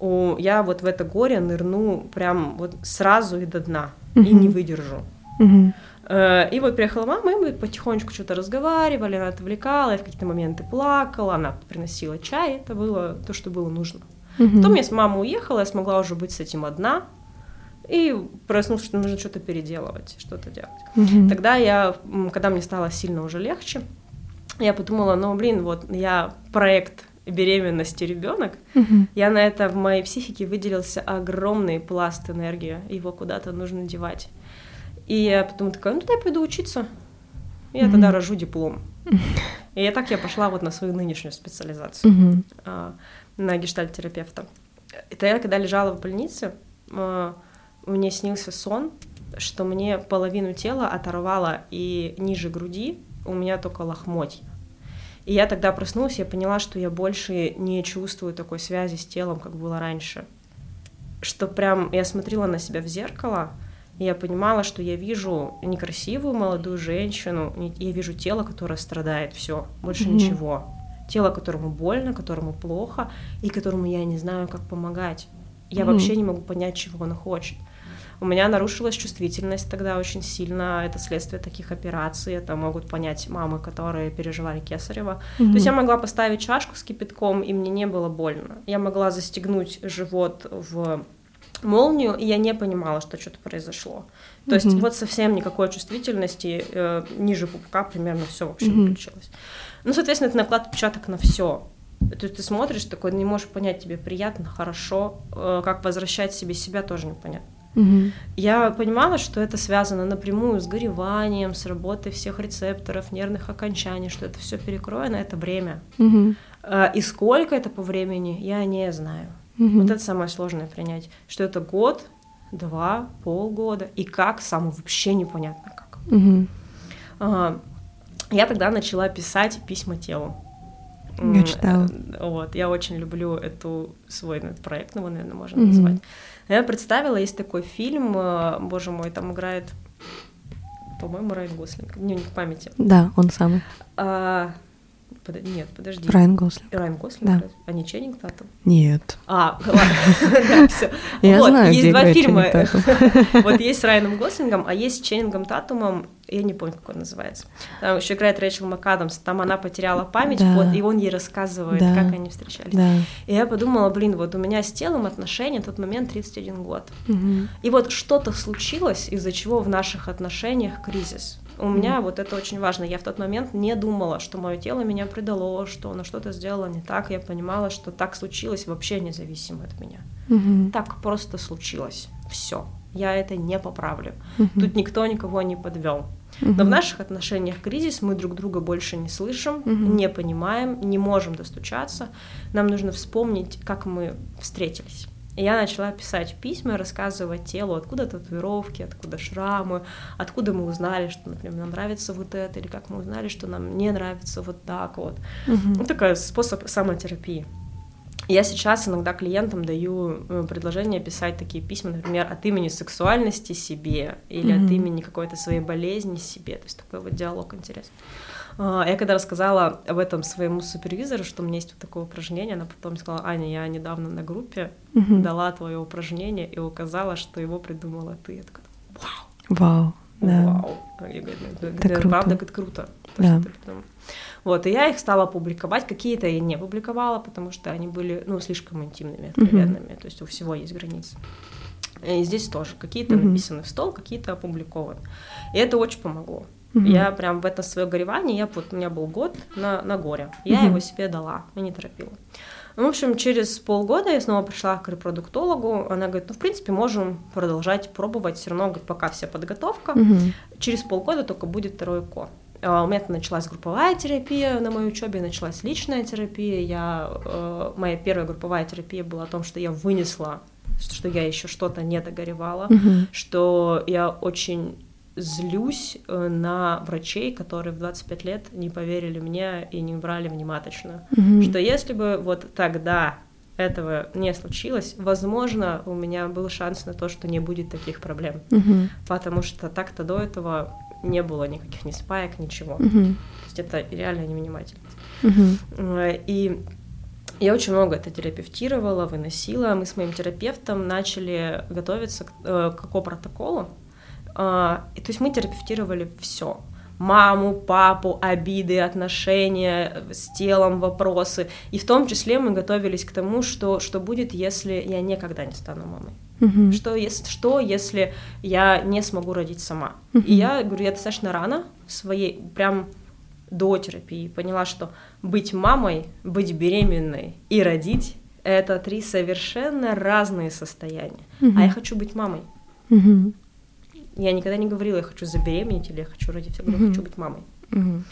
я вот в это горе нырну прям вот сразу и до дна, mm-hmm. и не выдержу. Mm-hmm. И вот приехала мама, и мы потихонечку что-то разговаривали, она отвлекала, я в какие-то моменты плакала, она приносила чай, это было то, что было нужно. Mm-hmm. Потом я с мамой уехала, я смогла уже быть с этим одна, и проснулся, что нужно что-то переделывать, что-то делать. Мгм. Тогда я, когда мне стало сильно уже легче, я подумала, ну, блин, вот я проект беременности ребенок, Мгм. я на это в моей психике выделился огромный пласт энергии, его куда-то нужно девать. И я потом такая, ну, тогда я пойду учиться, я Мгм. тогда рожу диплом. И я так я пошла вот на свою нынешнюю специализацию Мгм. а, на гештальт-терапевта. Это я, когда лежала в больнице, а, мне снился сон, что мне половину тела оторвало, и ниже груди у меня только лохмотья. И я тогда проснулась, я поняла, что я больше не чувствую такой связи с телом, как было раньше. Что прям я смотрела на себя в зеркало, и я понимала, что я вижу некрасивую молодую женщину, я вижу тело, которое страдает, все, больше Мгм. ничего. Тело, которому больно, которому плохо, и которому я не знаю, как помогать. Я Мгм. вообще не могу понять, чего она хочет. У меня нарушилась чувствительность тогда очень сильно. Это следствие таких операций. Это могут понять мамы, которые переживали кесарево. То есть я могла поставить чашку с кипятком, и мне не было больно. Я могла застегнуть живот в молнию, и я не понимала, что что-то произошло. То есть Мгм. вот совсем никакой чувствительности, э, ниже пупка примерно все вообще Мгм. выключилось. Ну, соответственно, это наклад отпечаток на все. То есть ты смотришь такой, не можешь понять, тебе приятно, хорошо, э, как возвращать себе себя тоже непонятно. Мгм. Я понимала, что это связано напрямую с гореванием, с работой всех рецепторов, нервных окончаний, что это все перекроено, это время. Э, И сколько это по времени, я не знаю. Мгм. Вот это самое сложное принять, что это год, два, полгода, и как, само вообще непонятно как. Мгм. А, Я тогда начала писать письма телу. Я читала. э, Вот, я очень люблю эту свой ну, этот проект, его, наверное, можно Мгм. назвать. Я представила, есть такой фильм, э, боже мой, там играет, по-моему, Райан Гослинг, дневник памяти. Да, он самый. А, подо- нет, подожди. Райан Гослинг. Райан Гослинг, Да. а не Ченнинг Татум? Нет. А, ладно, все. Я знаю, есть два фильма. Вот есть с Райаном Гослингом, а есть с Ченнингом Татумом, я не помню, как он называется. Там еще играет Рэйчел МакАдамс, там она потеряла память, и он ей рассказывает, как они встречались. И я подумала, блин, вот у меня с телом отношения тот момент 31 год. И вот что-то случилось, из-за чего в наших отношениях кризис. У меня вот это очень важно. Я в тот момент не думала, что мое тело меня предало, что оно что-то сделало не так. Я понимала, что так случилось вообще независимо от меня. Мгм. Так просто случилось. Все. Я это не поправлю. Мгм. Тут никто никого не подвел. Но в наших отношениях кризис, мы друг друга больше не слышим, Мгм. не понимаем, не можем достучаться. Нам нужно вспомнить, как мы встретились. И я начала писать письма, рассказывать телу, откуда татуировки, откуда шрамы, откуда мы узнали, что, например, нам нравится вот это, или как мы узнали, что нам не нравится вот так вот. Мгм. Ну, такой способ самотерапии. Я сейчас иногда клиентам даю э, предложение писать такие письма, например, от имени сексуальности себе или Мгм. от имени какой-то своей болезни себе. То есть такой вот диалог интересный. А, Я когда рассказала об этом своему супервизору, что у меня есть вот такое упражнение, она потом сказала, Аня, я недавно на группе Мгм. дала твое упражнение и указала, что его придумала ты. Я такая, вау, Вау. Да. Вау. Я говорю, Это это круто. правда, это круто. то, Да. Вот, и я их стала публиковать, какие-то я не публиковала, потому что они были, ну, слишком интимными, откровенными, то есть у всего есть границы. И здесь тоже какие-то Мгм. написаны в стол, какие-то опубликованы. И это очень помогло. Мгм. Я прям в это свое горевание, я, вот, у меня был год на, на горе, я Мгм. его себе дала, я не торопила. Ну, в общем, через полгода я снова пришла к репродуктологу, она говорит, ну, в принципе, можем продолжать пробовать, все равно, говорит, пока вся подготовка, Мгм. через полгода только будет второй ЭКО. А, У меня началась групповая терапия на моей учебе, началась личная терапия. Я, э, моя первая групповая терапия была о том, что я вынесла, что я еще что-то не догоревала, Мгм. что я очень злюсь э, на врачей, которые в 25 лет не поверили мне и не брали внимательно. Мгм. Что если бы вот тогда этого не случилось, возможно, у меня был шанс на то, что не будет таких проблем. Мгм. Потому что так-то до этого не было никаких ни спаек, ничего. То Мгм. есть это реально не внимательность. Мгм. Э, И я очень много это терапевтировала, выносила. Мы с моим терапевтом начали готовиться к, э, к ко-протоколу. А, то есть мы терапевтировали все. маму, папу, обиды, отношения с телом, вопросы. И в том числе мы готовились к тому, что, что будет, если я никогда не стану мамой. Мгм. Что, если, что, если я не смогу родить сама? Мгм. И я говорю, я достаточно рано своей, прям до терапии поняла, что быть мамой, быть беременной и родить — это три совершенно разные состояния. Мгм. А я хочу быть мамой. Мгм. Я никогда не говорила, я хочу забеременеть или я хочу родить. Я говорю, я хочу быть мамой. Мгм.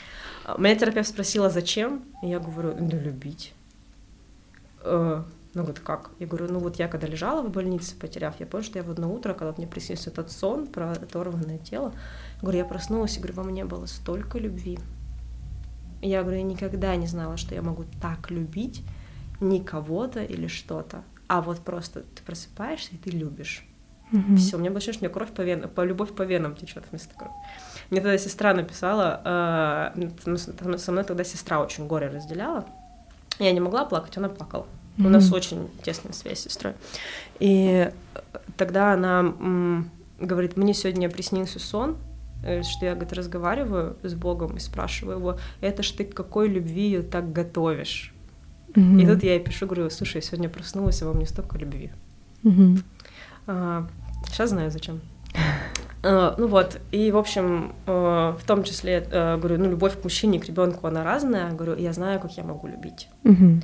А Меня терапевт спросила, зачем? И я говорю, да любить. Э, Ну вот как? Я говорю, ну вот я когда лежала в больнице, потеряв, я помню, что я в одно утро, когда мне приснился этот сон про оторванное тело, говорю, я проснулась и говорю, во мне было столько любви. Я говорю, я никогда не знала, что я могу так любить не кого-то или что-то, а вот просто ты просыпаешься и ты любишь. Мгм. Все, у меня было ощущение, что у меня кровь по венам, по любовь по венам течет вместо крови. Мне тогда сестра написала, э, со мной тогда сестра очень горе разделяла. Я не могла плакать, она плакала. У Мгм. нас очень тесная связь с сестрой. И э, тогда она м, говорит, мне сегодня приснился сон, э, что я, говорит, разговариваю с Богом и спрашиваю его, это ж ты к какой любви ее так готовишь? Мгм. И тут я ей пишу, говорю, слушай, я сегодня проснулась, а во мне столько любви. Мгм. Сейчас знаю зачем. А, ну вот, и, в общем, э, в том числе, говорю, ну, любовь к мужчине, к ребенку, она разная. Говорю, я знаю, как я могу любить. Мгм.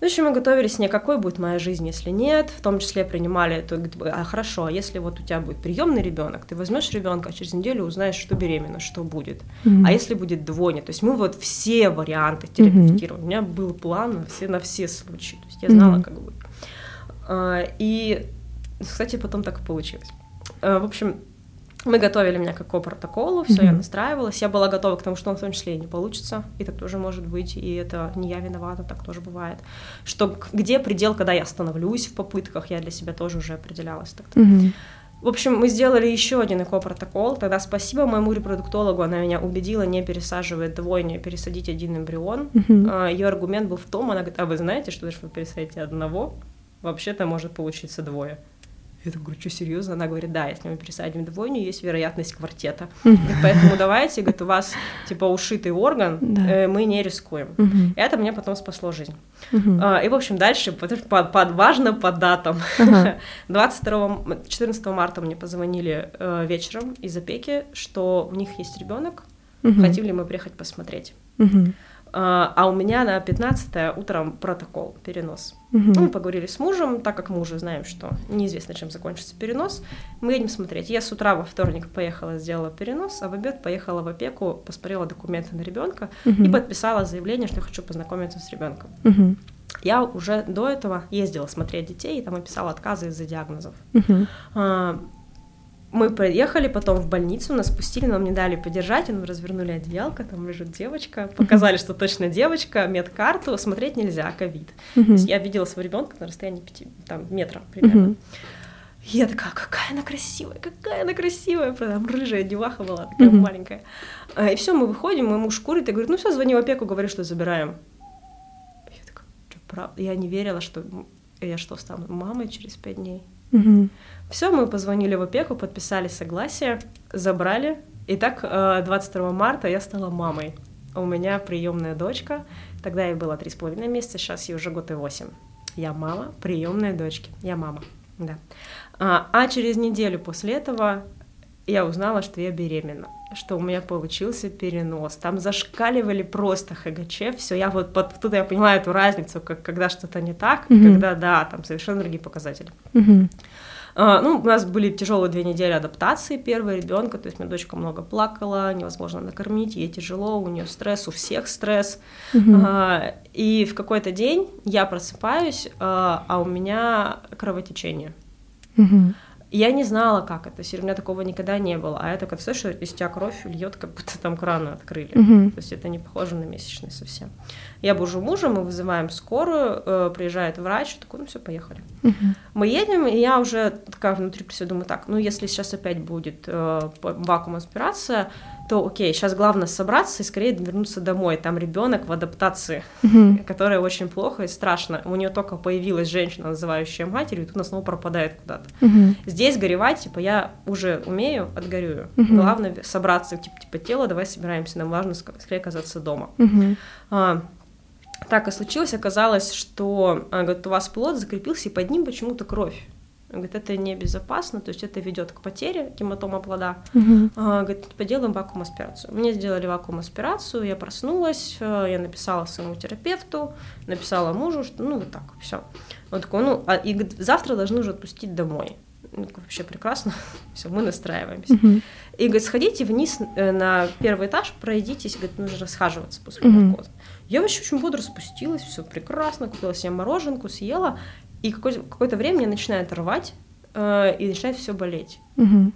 В общем, мы готовились не какой будет моя жизнь, если нет. В том числе принимали, то, а хорошо, а если вот у тебя будет приемный ребенок, ты возьмешь ребенка, а через неделю узнаешь, что беременна, что будет. Мгм. А если будет двойня? То есть мы вот все варианты терапевтировали. У меня был план на все, на все случаи. То есть я знала, Мгм. как будет. А, И, кстати, потом так и получилось. А, В общем, мы готовили меня к ко-протоколу, все, я Мгм. настраивалась. Я была готова к тому, что он в том числе и не получится. И так тоже может быть. И это не я виновата, так тоже бывает. Что где предел, когда я остановлюсь в попытках, я для себя тоже уже определялась. Так Мгм. в общем, мы сделали еще один эко-протокол. Тогда спасибо моему репродуктологу, она меня убедила не пересаживать двойню, а пересадить один эмбрион. Мгм. Ее аргумент был в том, она говорит, а вы знаете, что если вы пересадите одного, вообще-то может получиться двое. Я так говорю, что серьезно? Она говорит, да, если мы пересадим двойню, есть вероятность квартета. Поэтому давайте, говорит, у вас типа ушитый орган, э, мы не рискуем. Это мне потом спасло жизнь. А, И, в общем, дальше, важно по датам. Ага. 22, м- 14 марта мне позвонили э, вечером из опеки, что у них есть ребенок, хотим ли мы приехать посмотреть. А а у меня на 15 утром протокол, перенос. Ну, Мы поговорили с мужем, так как мы уже знаем, что неизвестно, чем закончится перенос, мы едем смотреть. Я с утра во вторник поехала, сделала перенос, а в обед поехала в опеку, посмотрела документы на ребенка и Мгм. подписала заявление, что я хочу познакомиться с ребенком. Мгм. Я уже до этого ездила смотреть детей, и там описала отказы из-за диагнозов. Мгм. Мы поехали потом в больницу, нас спустили, нам не дали подержать, нам развернули одеялко, там лежит девочка, показали, что точно девочка, медкарту, смотреть нельзя, ковид. Есть я видела своего ребенка на расстоянии пяти, там, метра примерно. И я такая, какая она красивая, какая она красивая, правда, там рыжая деваха была, такая Мгм. маленькая. А, И все, мы выходим, мой муж курит и говорит, ну все, звони в опеку, говори, что забираем. Я такая, что правда? Я не верила, что я что, стану мамой через пять дней. Мгм. Все, мы позвонили в опеку, подписали согласие, забрали. И так э, 22 марта я стала мамой. У меня приемная дочка. Тогда ей было три с половиной месяца, сейчас ей уже год и восемь. Я мама приемной дочки. Я мама, да. А, а через неделю после этого я узнала, что я беременна, что у меня получился перенос. Там зашкаливали просто ХГЧ, все. Я вот под, тут я поняла эту разницу, как, когда что-то не так, Мгм. когда да, там совершенно другие показатели. Мгм. А, Ну, у нас были тяжелые две недели адаптации первого ребенка, то есть моя дочка много плакала, невозможно накормить, ей тяжело, у нее стресс, у всех стресс. Мгм. А, И в какой-то день я просыпаюсь, а а у меня кровотечение. Я не знала, как это, у меня такого никогда не было. А это как все, что из тебя кровь льет, как будто там краны открыли. Мгм. То есть это не похоже на месячные совсем. Я бужу мужа, мы вызываем скорую, э, приезжает врач, такой, ну все, поехали. Мгм. Мы едем, и я уже такая внутри при себе думаю, так, ну если сейчас опять будет э, по- вакуум аспирация, то окей, сейчас главное собраться и скорее вернуться домой. Там ребенок в адаптации, Мгм. которая очень плохо и страшно. У нее только появилась женщина, называющая матерью, и тут она снова пропадает куда-то. Мгм. Здесь горевать, типа, я уже умею, отгорюю. Мгм. Главное собраться, типа, типа, тело, давай собираемся, нам важно ск- скорее оказаться дома. Мгм. А, так и случилось, оказалось, что а, говорит, у вас плод закрепился, и под ним почему-то кровь. Говорит, это небезопасно, то есть это ведет к потере гематома плода. Мгм. А, Говорит, поделаем вакуум-аспирацию. Мне сделали вакуум-аспирацию, я проснулась, э, я написала своему терапевту, написала мужу, что ну вот так, все. Он такой, ну, а, и говорит, завтра должны уже отпустить домой. Ну, вообще прекрасно, все, мы настраиваемся. Мгм. И говорит, сходите вниз э, на первый этаж, пройдитесь, говорит, нужно расхаживаться после Мгм. наркоза. Я вообще очень бодро спустилась, все прекрасно, купила себе мороженку, съела, и какое- какое-то время меня начинает рвать, э, и начинает все болеть. Мгм.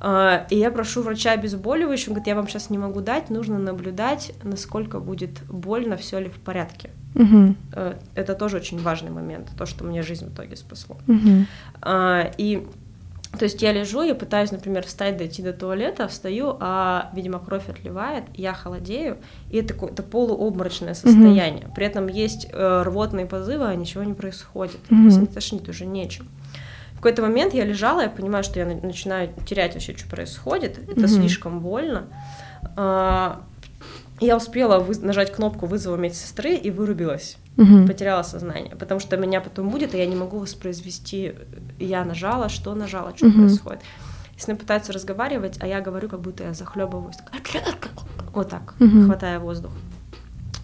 А, И я прошу врача обезболивающего, говорит, я вам сейчас не могу дать, нужно наблюдать, насколько будет больно, все ли в порядке. Мгм. Э, Это тоже очень важный момент, то, что мне жизнь в итоге спасло. Мгм. А, И то есть я лежу, я пытаюсь, например, встать, дойти до туалета, встаю, а, видимо, кровь отливает, я холодею, и это такое это полуобморочное состояние. При этом есть э, рвотные позывы, а ничего не происходит. То есть тошнит уже нечем. В какой-то момент я лежала, я понимаю, что я на- начинаю терять вообще, что происходит. Это Мгм. слишком больно. А, Я успела нажать кнопку вызова медсестры и вырубилась Мгм. потеряла сознание, потому что меня потом будет, и я не могу воспроизвести, я нажала, что нажала, что Мгм. происходит. Если мне пытаются разговаривать, а я говорю, как будто я захлебываюсь, вот так, Мгм. хватая воздух.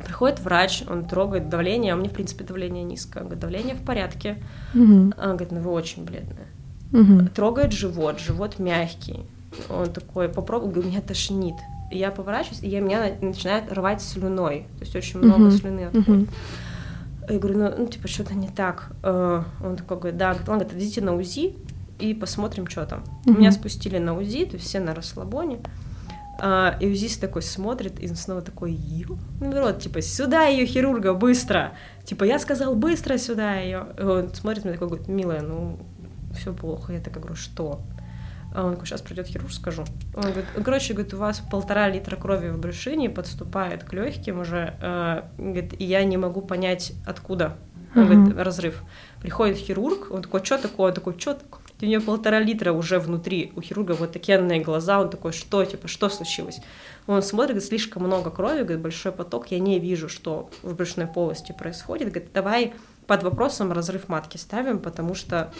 Приходит врач, он трогает давление, а у меня, в принципе, давление низкое. Он говорит, давление в порядке. Мгм. Он говорит, ну вы очень бледная. Мгм. Трогает живот, живот мягкий. Он такой, попробуй, говорит, меня тошнит. И я поворачиваюсь, и я, меня на- начинает рвать слюной. То есть очень много Мгм. слюны отходит. Мгм. Я говорю, ну, ну, типа, что-то не так. Э, Он такой говорит, да, говорит, ладно, говорит, идите на УЗИ и посмотрим, что там. Мгм. Меня спустили на УЗИ, то есть все на расслабоне. А, и УЗИст такой смотрит, и снова такой, ё, народ, типа, сюда ее хирурга, быстро. Типа, я сказал, быстро сюда ее. Он смотрит на меня такой, говорит, милая, ну, все плохо. Я такая говорю, что? А он такой, сейчас придет хирург, скажу. Он говорит, «Ну, короче, говорит, у вас полтора литра крови в брюшине подступает к легким уже, э, говорит, и я не могу понять, откуда. Он говорит, разрыв. Приходит хирург, он такой, что такое? Он такой, что такое? У нее полтора литра уже внутри, у хирурга вот такие глаза, он такой, что, типа, что случилось? Он смотрит, говорит, слишком много крови, говорит, большой поток, я не вижу, что в брюшной полости происходит. Говорит, давай под вопросом разрыв матки ставим, потому что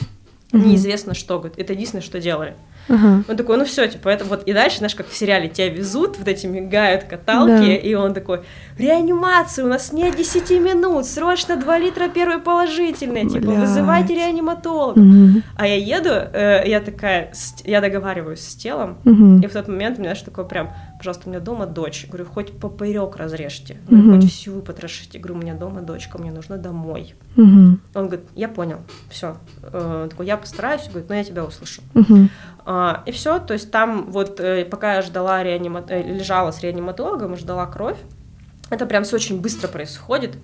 Мгм. неизвестно что, говорит, это единственное, что делали. Ага. Он такой, ну все, типа, это вот, и дальше, знаешь, как в сериале, тебя везут, вот эти мигают каталки, Да. и он такой, реанимация, у нас нет 10 минут, срочно 2 литра первой положительной, типа, вызывайте реаниматолога. Мгм. А я еду, э, я такая, я договариваюсь с телом, Мгм. и в тот момент у меня, знаешь, такое прям, пожалуйста, у меня дома дочь. Говорю, хоть поперек разрежьте, говорю, хоть всю потрошите. Говорю, у меня дома дочка, мне нужно домой. Мгм. Он говорит, я понял, все. такой, я постараюсь, говорит, но я тебя услышу. Мгм. А, и все, то есть там вот э, пока я ждала реанима... э, лежала с реаниматологом и ждала кровь, это прям все очень быстро происходит.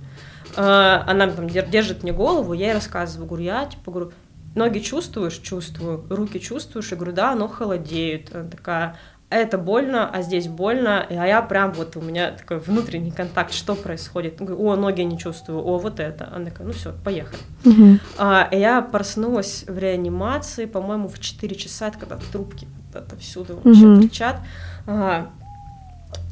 А, она там дер- держит мне голову, я ей рассказываю, говорю, я типа говорю, ноги чувствуешь? Чувствую. Руки чувствуешь? Я говорю, да, оно холодеет. Она такая, «А это больно, а здесь больно, а я прям вот у меня такой внутренний контакт, что происходит? Говорю, о, ноги не чувствую, о, вот это. Она такая, ну все, поехали. Мгм. А, я проснулась в реанимации, по-моему, в 4 часа, это когда трубки отовсюду вообще Мгм. торчат.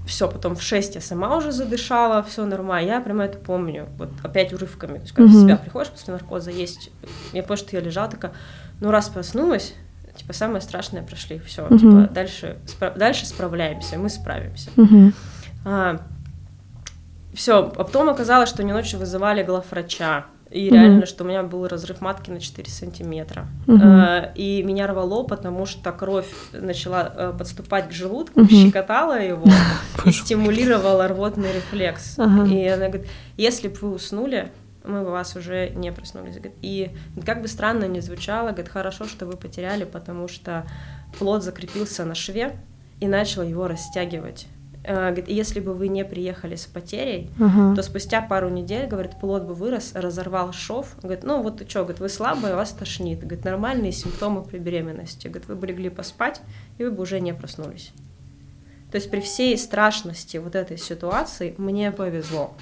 все, потом в 6 я сама уже задышала, все нормально. Я прямо это помню, вот опять урывками. То есть, когда в Мгм. себя приходишь после наркоза, есть... Я помню, что я лежала такая, ну раз проснулась, типа самое страшное прошли, все, Мгм. типа дальше, спра- дальше справляемся, мы справимся. Мгм. все, а потом оказалось, что не ночью вызывали главврача. И Мгм. реально, что у меня был разрыв матки на 4 сантиметра. Мгм. Э, И меня рвало, потому что кровь начала э, подступать к желудку, Мгм. щекотала его и стимулировала рвотный рефлекс. Ага. И она говорит, если бы вы уснули, мы бы вас уже не проснулись. И как бы странно ни звучало, говорит, хорошо, что вы потеряли, потому что плод закрепился на шве и начал его растягивать. Э, Говорит, если бы вы не приехали с потерей, Ага. то спустя пару недель, говорит, плод бы вырос, разорвал шов. Говорит, ну вот что, говорит, вы слабые, вас тошнит. Говорит, нормальные симптомы при беременности. Говорит, вы бы легли поспать, и вы бы уже не проснулись. То есть при всей страшности вот этой ситуации мне повезло.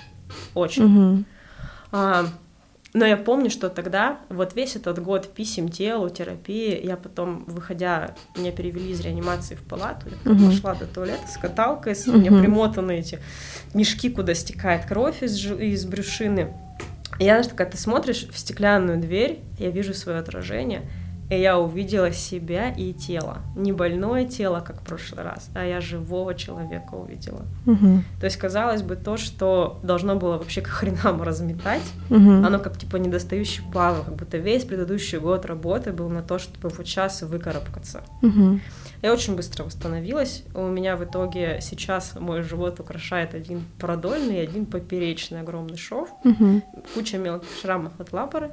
Очень. Угу. А, но я помню, что тогда, вот весь этот год писем телу, терапии, я потом, выходя, меня перевели из реанимации в палату, я Мгм. пошла до туалета с каталкой, с, у Мгм. меня примотаны эти мешки, куда стекает кровь из, из брюшины. И я, знаешь, такая, ты смотришь в стеклянную дверь, я вижу свое отражение, и я увидела себя и тело. Не больное тело, как в прошлый раз, а я живого человека увидела. Угу. То есть, казалось бы, то, что должно было вообще к хренам разметать, Угу. оно как типа недостающий пазл, как будто весь предыдущий год работы был на то, чтобы вот сейчас выкарабкаться. Угу. Я очень быстро восстановилась. У меня в итоге сейчас мой живот украшает один продольный и один поперечный огромный шов, Угу. куча мелких шрамов от лапоры.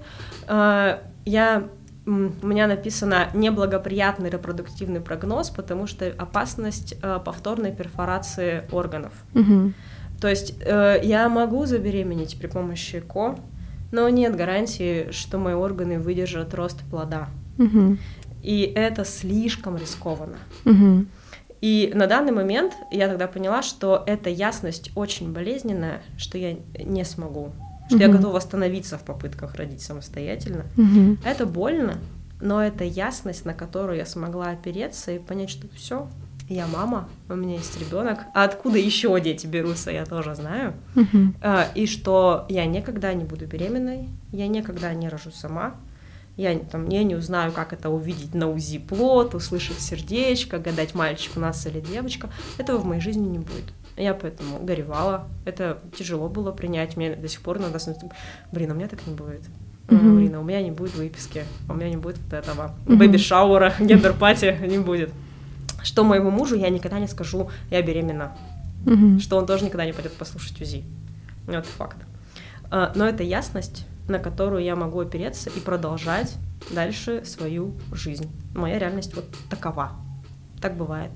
А, Я у меня написано неблагоприятный репродуктивный прогноз, потому что опасность э, повторной перфорации органов. Угу. То есть э, я могу забеременеть при помощи ЭКО, но нет гарантии, что мои органы выдержат рост плода. Угу. И это слишком рискованно. Угу. И на данный момент я тогда поняла, что эта ясность очень болезненная, что я не смогу, что я готова остановиться в попытках родить самостоятельно. Это больно, но это ясность, на которую я смогла опереться и понять, что все, я мама, у меня есть ребенок, а откуда еще дети берутся, я тоже знаю. А, И что я никогда не буду беременной, я никогда не рожу сама, я, там, я не узнаю, как это увидеть на УЗИ плод, услышать сердечко, гадать, мальчик у нас или девочка. Этого в моей жизни не будет. Я поэтому горевала. Это тяжело было принять. Мне до сих пор надо... Блин, у меня так не будет. А, Мгм. Блин, а у меня не будет выписки, а у меня не будет вот этого. Мгм. Baby shower а, gender party не будет. Что моему мужу я никогда не скажу, я беременна Угу. что он тоже никогда не пойдет послушать УЗИ. Ну, Это факт. А, Но это ясность, на которую я могу опереться и продолжать дальше свою жизнь. Моя реальность вот такова. Так бывает.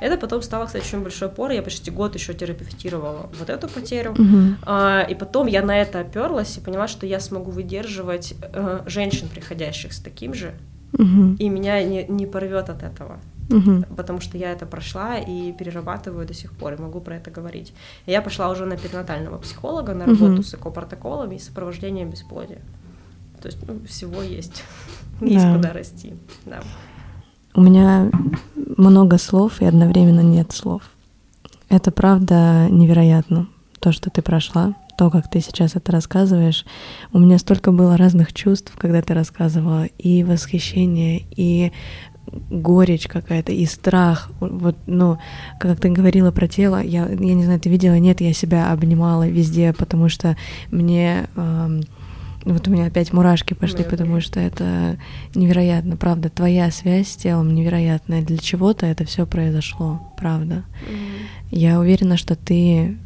Это потом стало, кстати, очень большой опорой. Я почти год еще терапевтировала вот эту потерю. Угу. А, И потом я на это оперлась и поняла, что я смогу выдерживать э, женщин, приходящих с таким же, Угу. и меня не, не порвет от этого Угу. потому что я это прошла и перерабатываю до сих пор, и могу про это говорить. И я пошла уже на перинатального психолога, на работу Мгм. с экопротоколами и сопровождением бесплодия. То есть ну, всего есть, Да. есть куда расти. Да. У меня много слов и одновременно нет слов. Это правда невероятно, то, что ты прошла, то, как ты сейчас это рассказываешь. У меня столько было разных чувств, когда ты рассказывала, и восхищение, и горечь какая-то, и страх. Вот, ну, как ты говорила про тело, я, я не знаю, ты видела, нет, я себя обнимала везде, потому что мне... эм, вот у меня опять мурашки пошли, Моя потому что это невероятно, правда. Твоя связь с телом невероятная. Для чего-то это все произошло, правда. Я уверена, что ты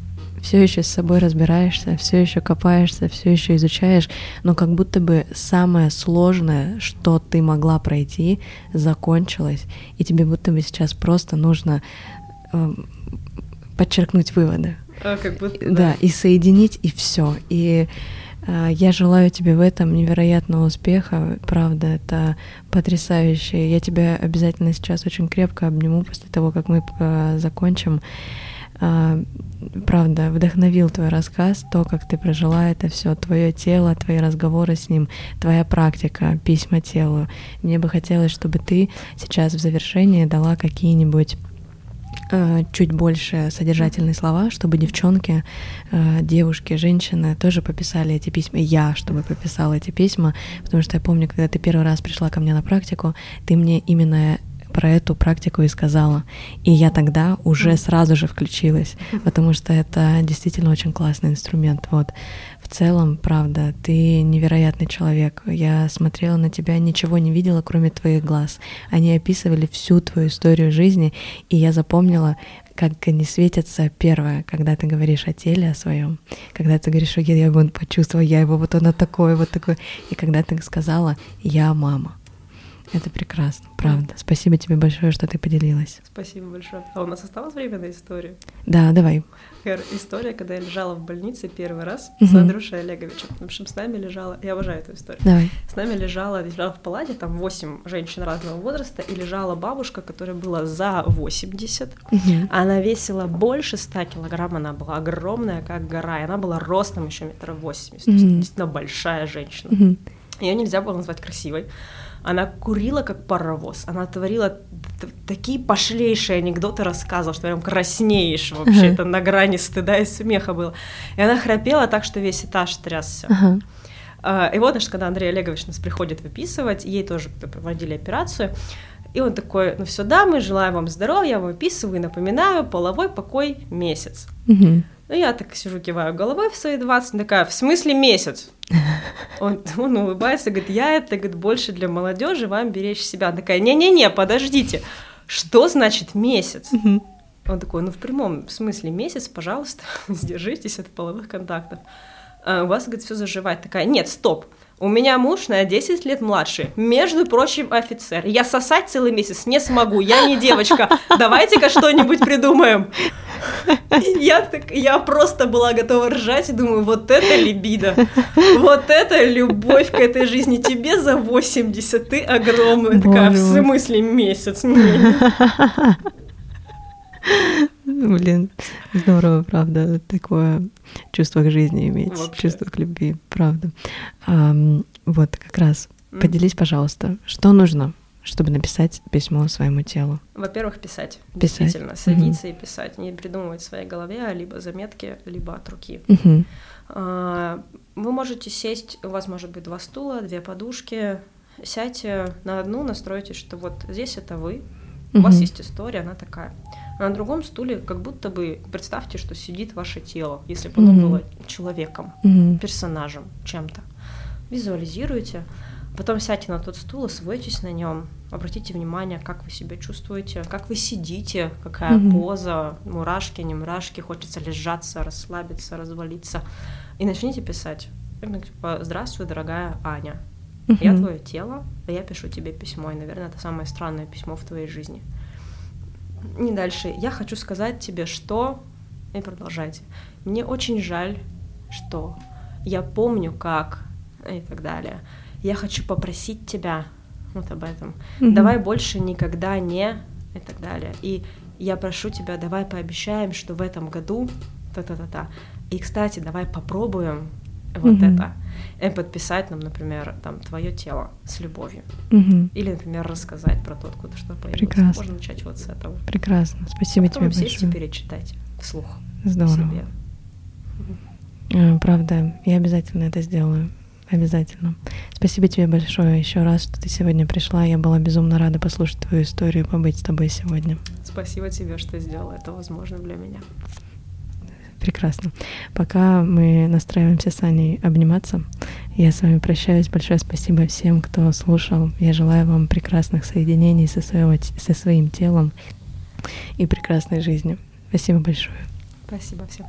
все еще с собой разбираешься, все еще копаешься, все еще изучаешь, но как будто бы самое сложное, что ты могла пройти, закончилось, и тебе будто бы сейчас просто нужно эм, подчеркнуть выводы. А, как будто, Да, и соединить, и все. И э, я желаю тебе в этом невероятного успеха. Правда, это потрясающе. Я тебя обязательно сейчас очень крепко обниму после того, как мы э, закончим. А, Правда, вдохновил твой рассказ, то, как ты прожила это все, твое тело, твои разговоры с ним, твоя практика, письма телу. Мне бы хотелось, чтобы ты сейчас в завершении дала какие-нибудь чуть больше содержательные слова, чтобы девчонки, э, девушки, женщины тоже пописали эти письма. И Я, чтобы пописала эти письма, потому что я помню, когда ты первый раз пришла ко мне на практику, ты мне именно про эту практику и сказала. И я тогда уже сразу же включилась, потому что это действительно очень классный инструмент. Вот. В целом, правда, ты невероятный человек. Я смотрела на тебя, ничего не видела, кроме твоих глаз. Они описывали всю твою историю жизни, и я запомнила, как они светятся первое, когда ты говоришь о теле, о своем, когда ты говоришь, что я его почувствовала, я его вот оно такое, вот такое, и когда ты сказала, я мама. Это прекрасно, правда. Спасибо тебе большое, что ты поделилась. Спасибо большое. А у нас осталось время на историю? Да, давай. История, когда я лежала в больнице первый раз с Андрюшей Олеговичем. В общем, с нами лежала... Я обожаю эту историю. Давай. С нами лежала, лежала в палате, там 8 женщин разного возраста, и лежала бабушка, которая была за 80. Мгм. Она весила больше 100 килограмм, она была огромная, как гора, и она была ростом еще метров 80. То есть Мгм. действительно большая женщина. Мгм. Ее нельзя было назвать красивой. Она курила как паровоз. Она творила такие пошлейшие анекдоты, рассказывала, что прям краснеешь вообще. Ага. Это на грани стыда и смеха было. И она храпела так, что весь этаж трясся. А, И вот, значит, когда Андрей Олегович нас приходит выписывать, ей тоже проводили операцию, и он такой, ну все, да, мы желаем вам здоровья, я вам выписываю и напоминаю, половой покой месяц. Мгм. Ну, я так сижу, киваю головой в свои 20, такая, в смысле месяц? Он, он улыбается, говорит, я это, говорит, больше для молодежи, вам беречь себя. Она такая, не-не-не, подождите, что значит месяц? Он такой, ну в прямом смысле месяц, пожалуйста, сдержитесь от половых контактов. А у вас, говорит, все заживает. Такая, нет, стоп. У меня муж на 10 лет младше, между прочим, офицер. Я сосать целый месяц не смогу, я не девочка. Давайте-ка что-нибудь придумаем. Я, так, я просто была готова ржать и думаю, вот это либидо, вот это любовь к этой жизни. Тебе за 80, ты огромная. Такая, в смысле месяц? Не, Блин, здорово, правда, такое чувство к жизни иметь, Вообще. чувство к любви, правда. Ам, вот как раз, М. поделись, пожалуйста, что нужно, чтобы написать письмо своему телу? Во-первых, писать. Писать. Действительно, садиться и писать. Не придумывать в своей голове, а либо заметки, либо от руки. Мгм. А, Вы можете сесть, у вас может быть два стула, две подушки. Сядьте на одну, настройтесь, что вот здесь это вы, у вас есть история, она такая. А на другом стуле как будто бы представьте, что сидит ваше тело, если бы оно было человеком, персонажем, чем-то. Визуализируйте, потом сядьте на тот стул, освойтесь на нем, обратите внимание, как вы себя чувствуете, как вы сидите, какая Мгм. поза, мурашки, не мурашки, хочется лежаться, расслабиться, развалиться. И начните писать. Типа, Здравствуй, дорогая Аня. Я Мгм. твое тело, а я пишу тебе письмо. И, наверное, это самое странное письмо в твоей жизни. И дальше. Я хочу сказать тебе, что... И продолжайте. Мне очень жаль, что я помню, как... И так далее. Я хочу попросить тебя вот об этом. Мгм. Давай больше никогда не... И так далее. И я прошу тебя, давай пообещаем, что в этом году... Та-та-та-та. И, кстати, давай попробуем вот Мгм. это. И подписать нам, например, там, твое тело с любовью. Мгм. Или, например, рассказать про то, откуда что появилось. Прекрасно. Можно начать вот с этого. Прекрасно, спасибо Потом тебе сесть и большое. перечитать вслух Здорово. себе. Э, Правда, я обязательно это сделаю. Обязательно. Спасибо тебе большое еще раз, что ты сегодня пришла. Я была безумно рада послушать твою историю и побыть с тобой сегодня. Спасибо тебе, что сделала это возможным для меня. Прекрасно. Пока мы настраиваемся с Аней обниматься, я с вами прощаюсь. Большое спасибо всем, кто слушал. Я желаю вам прекрасных соединений со, своего, со своим телом и прекрасной жизни. Спасибо большое. Спасибо всем.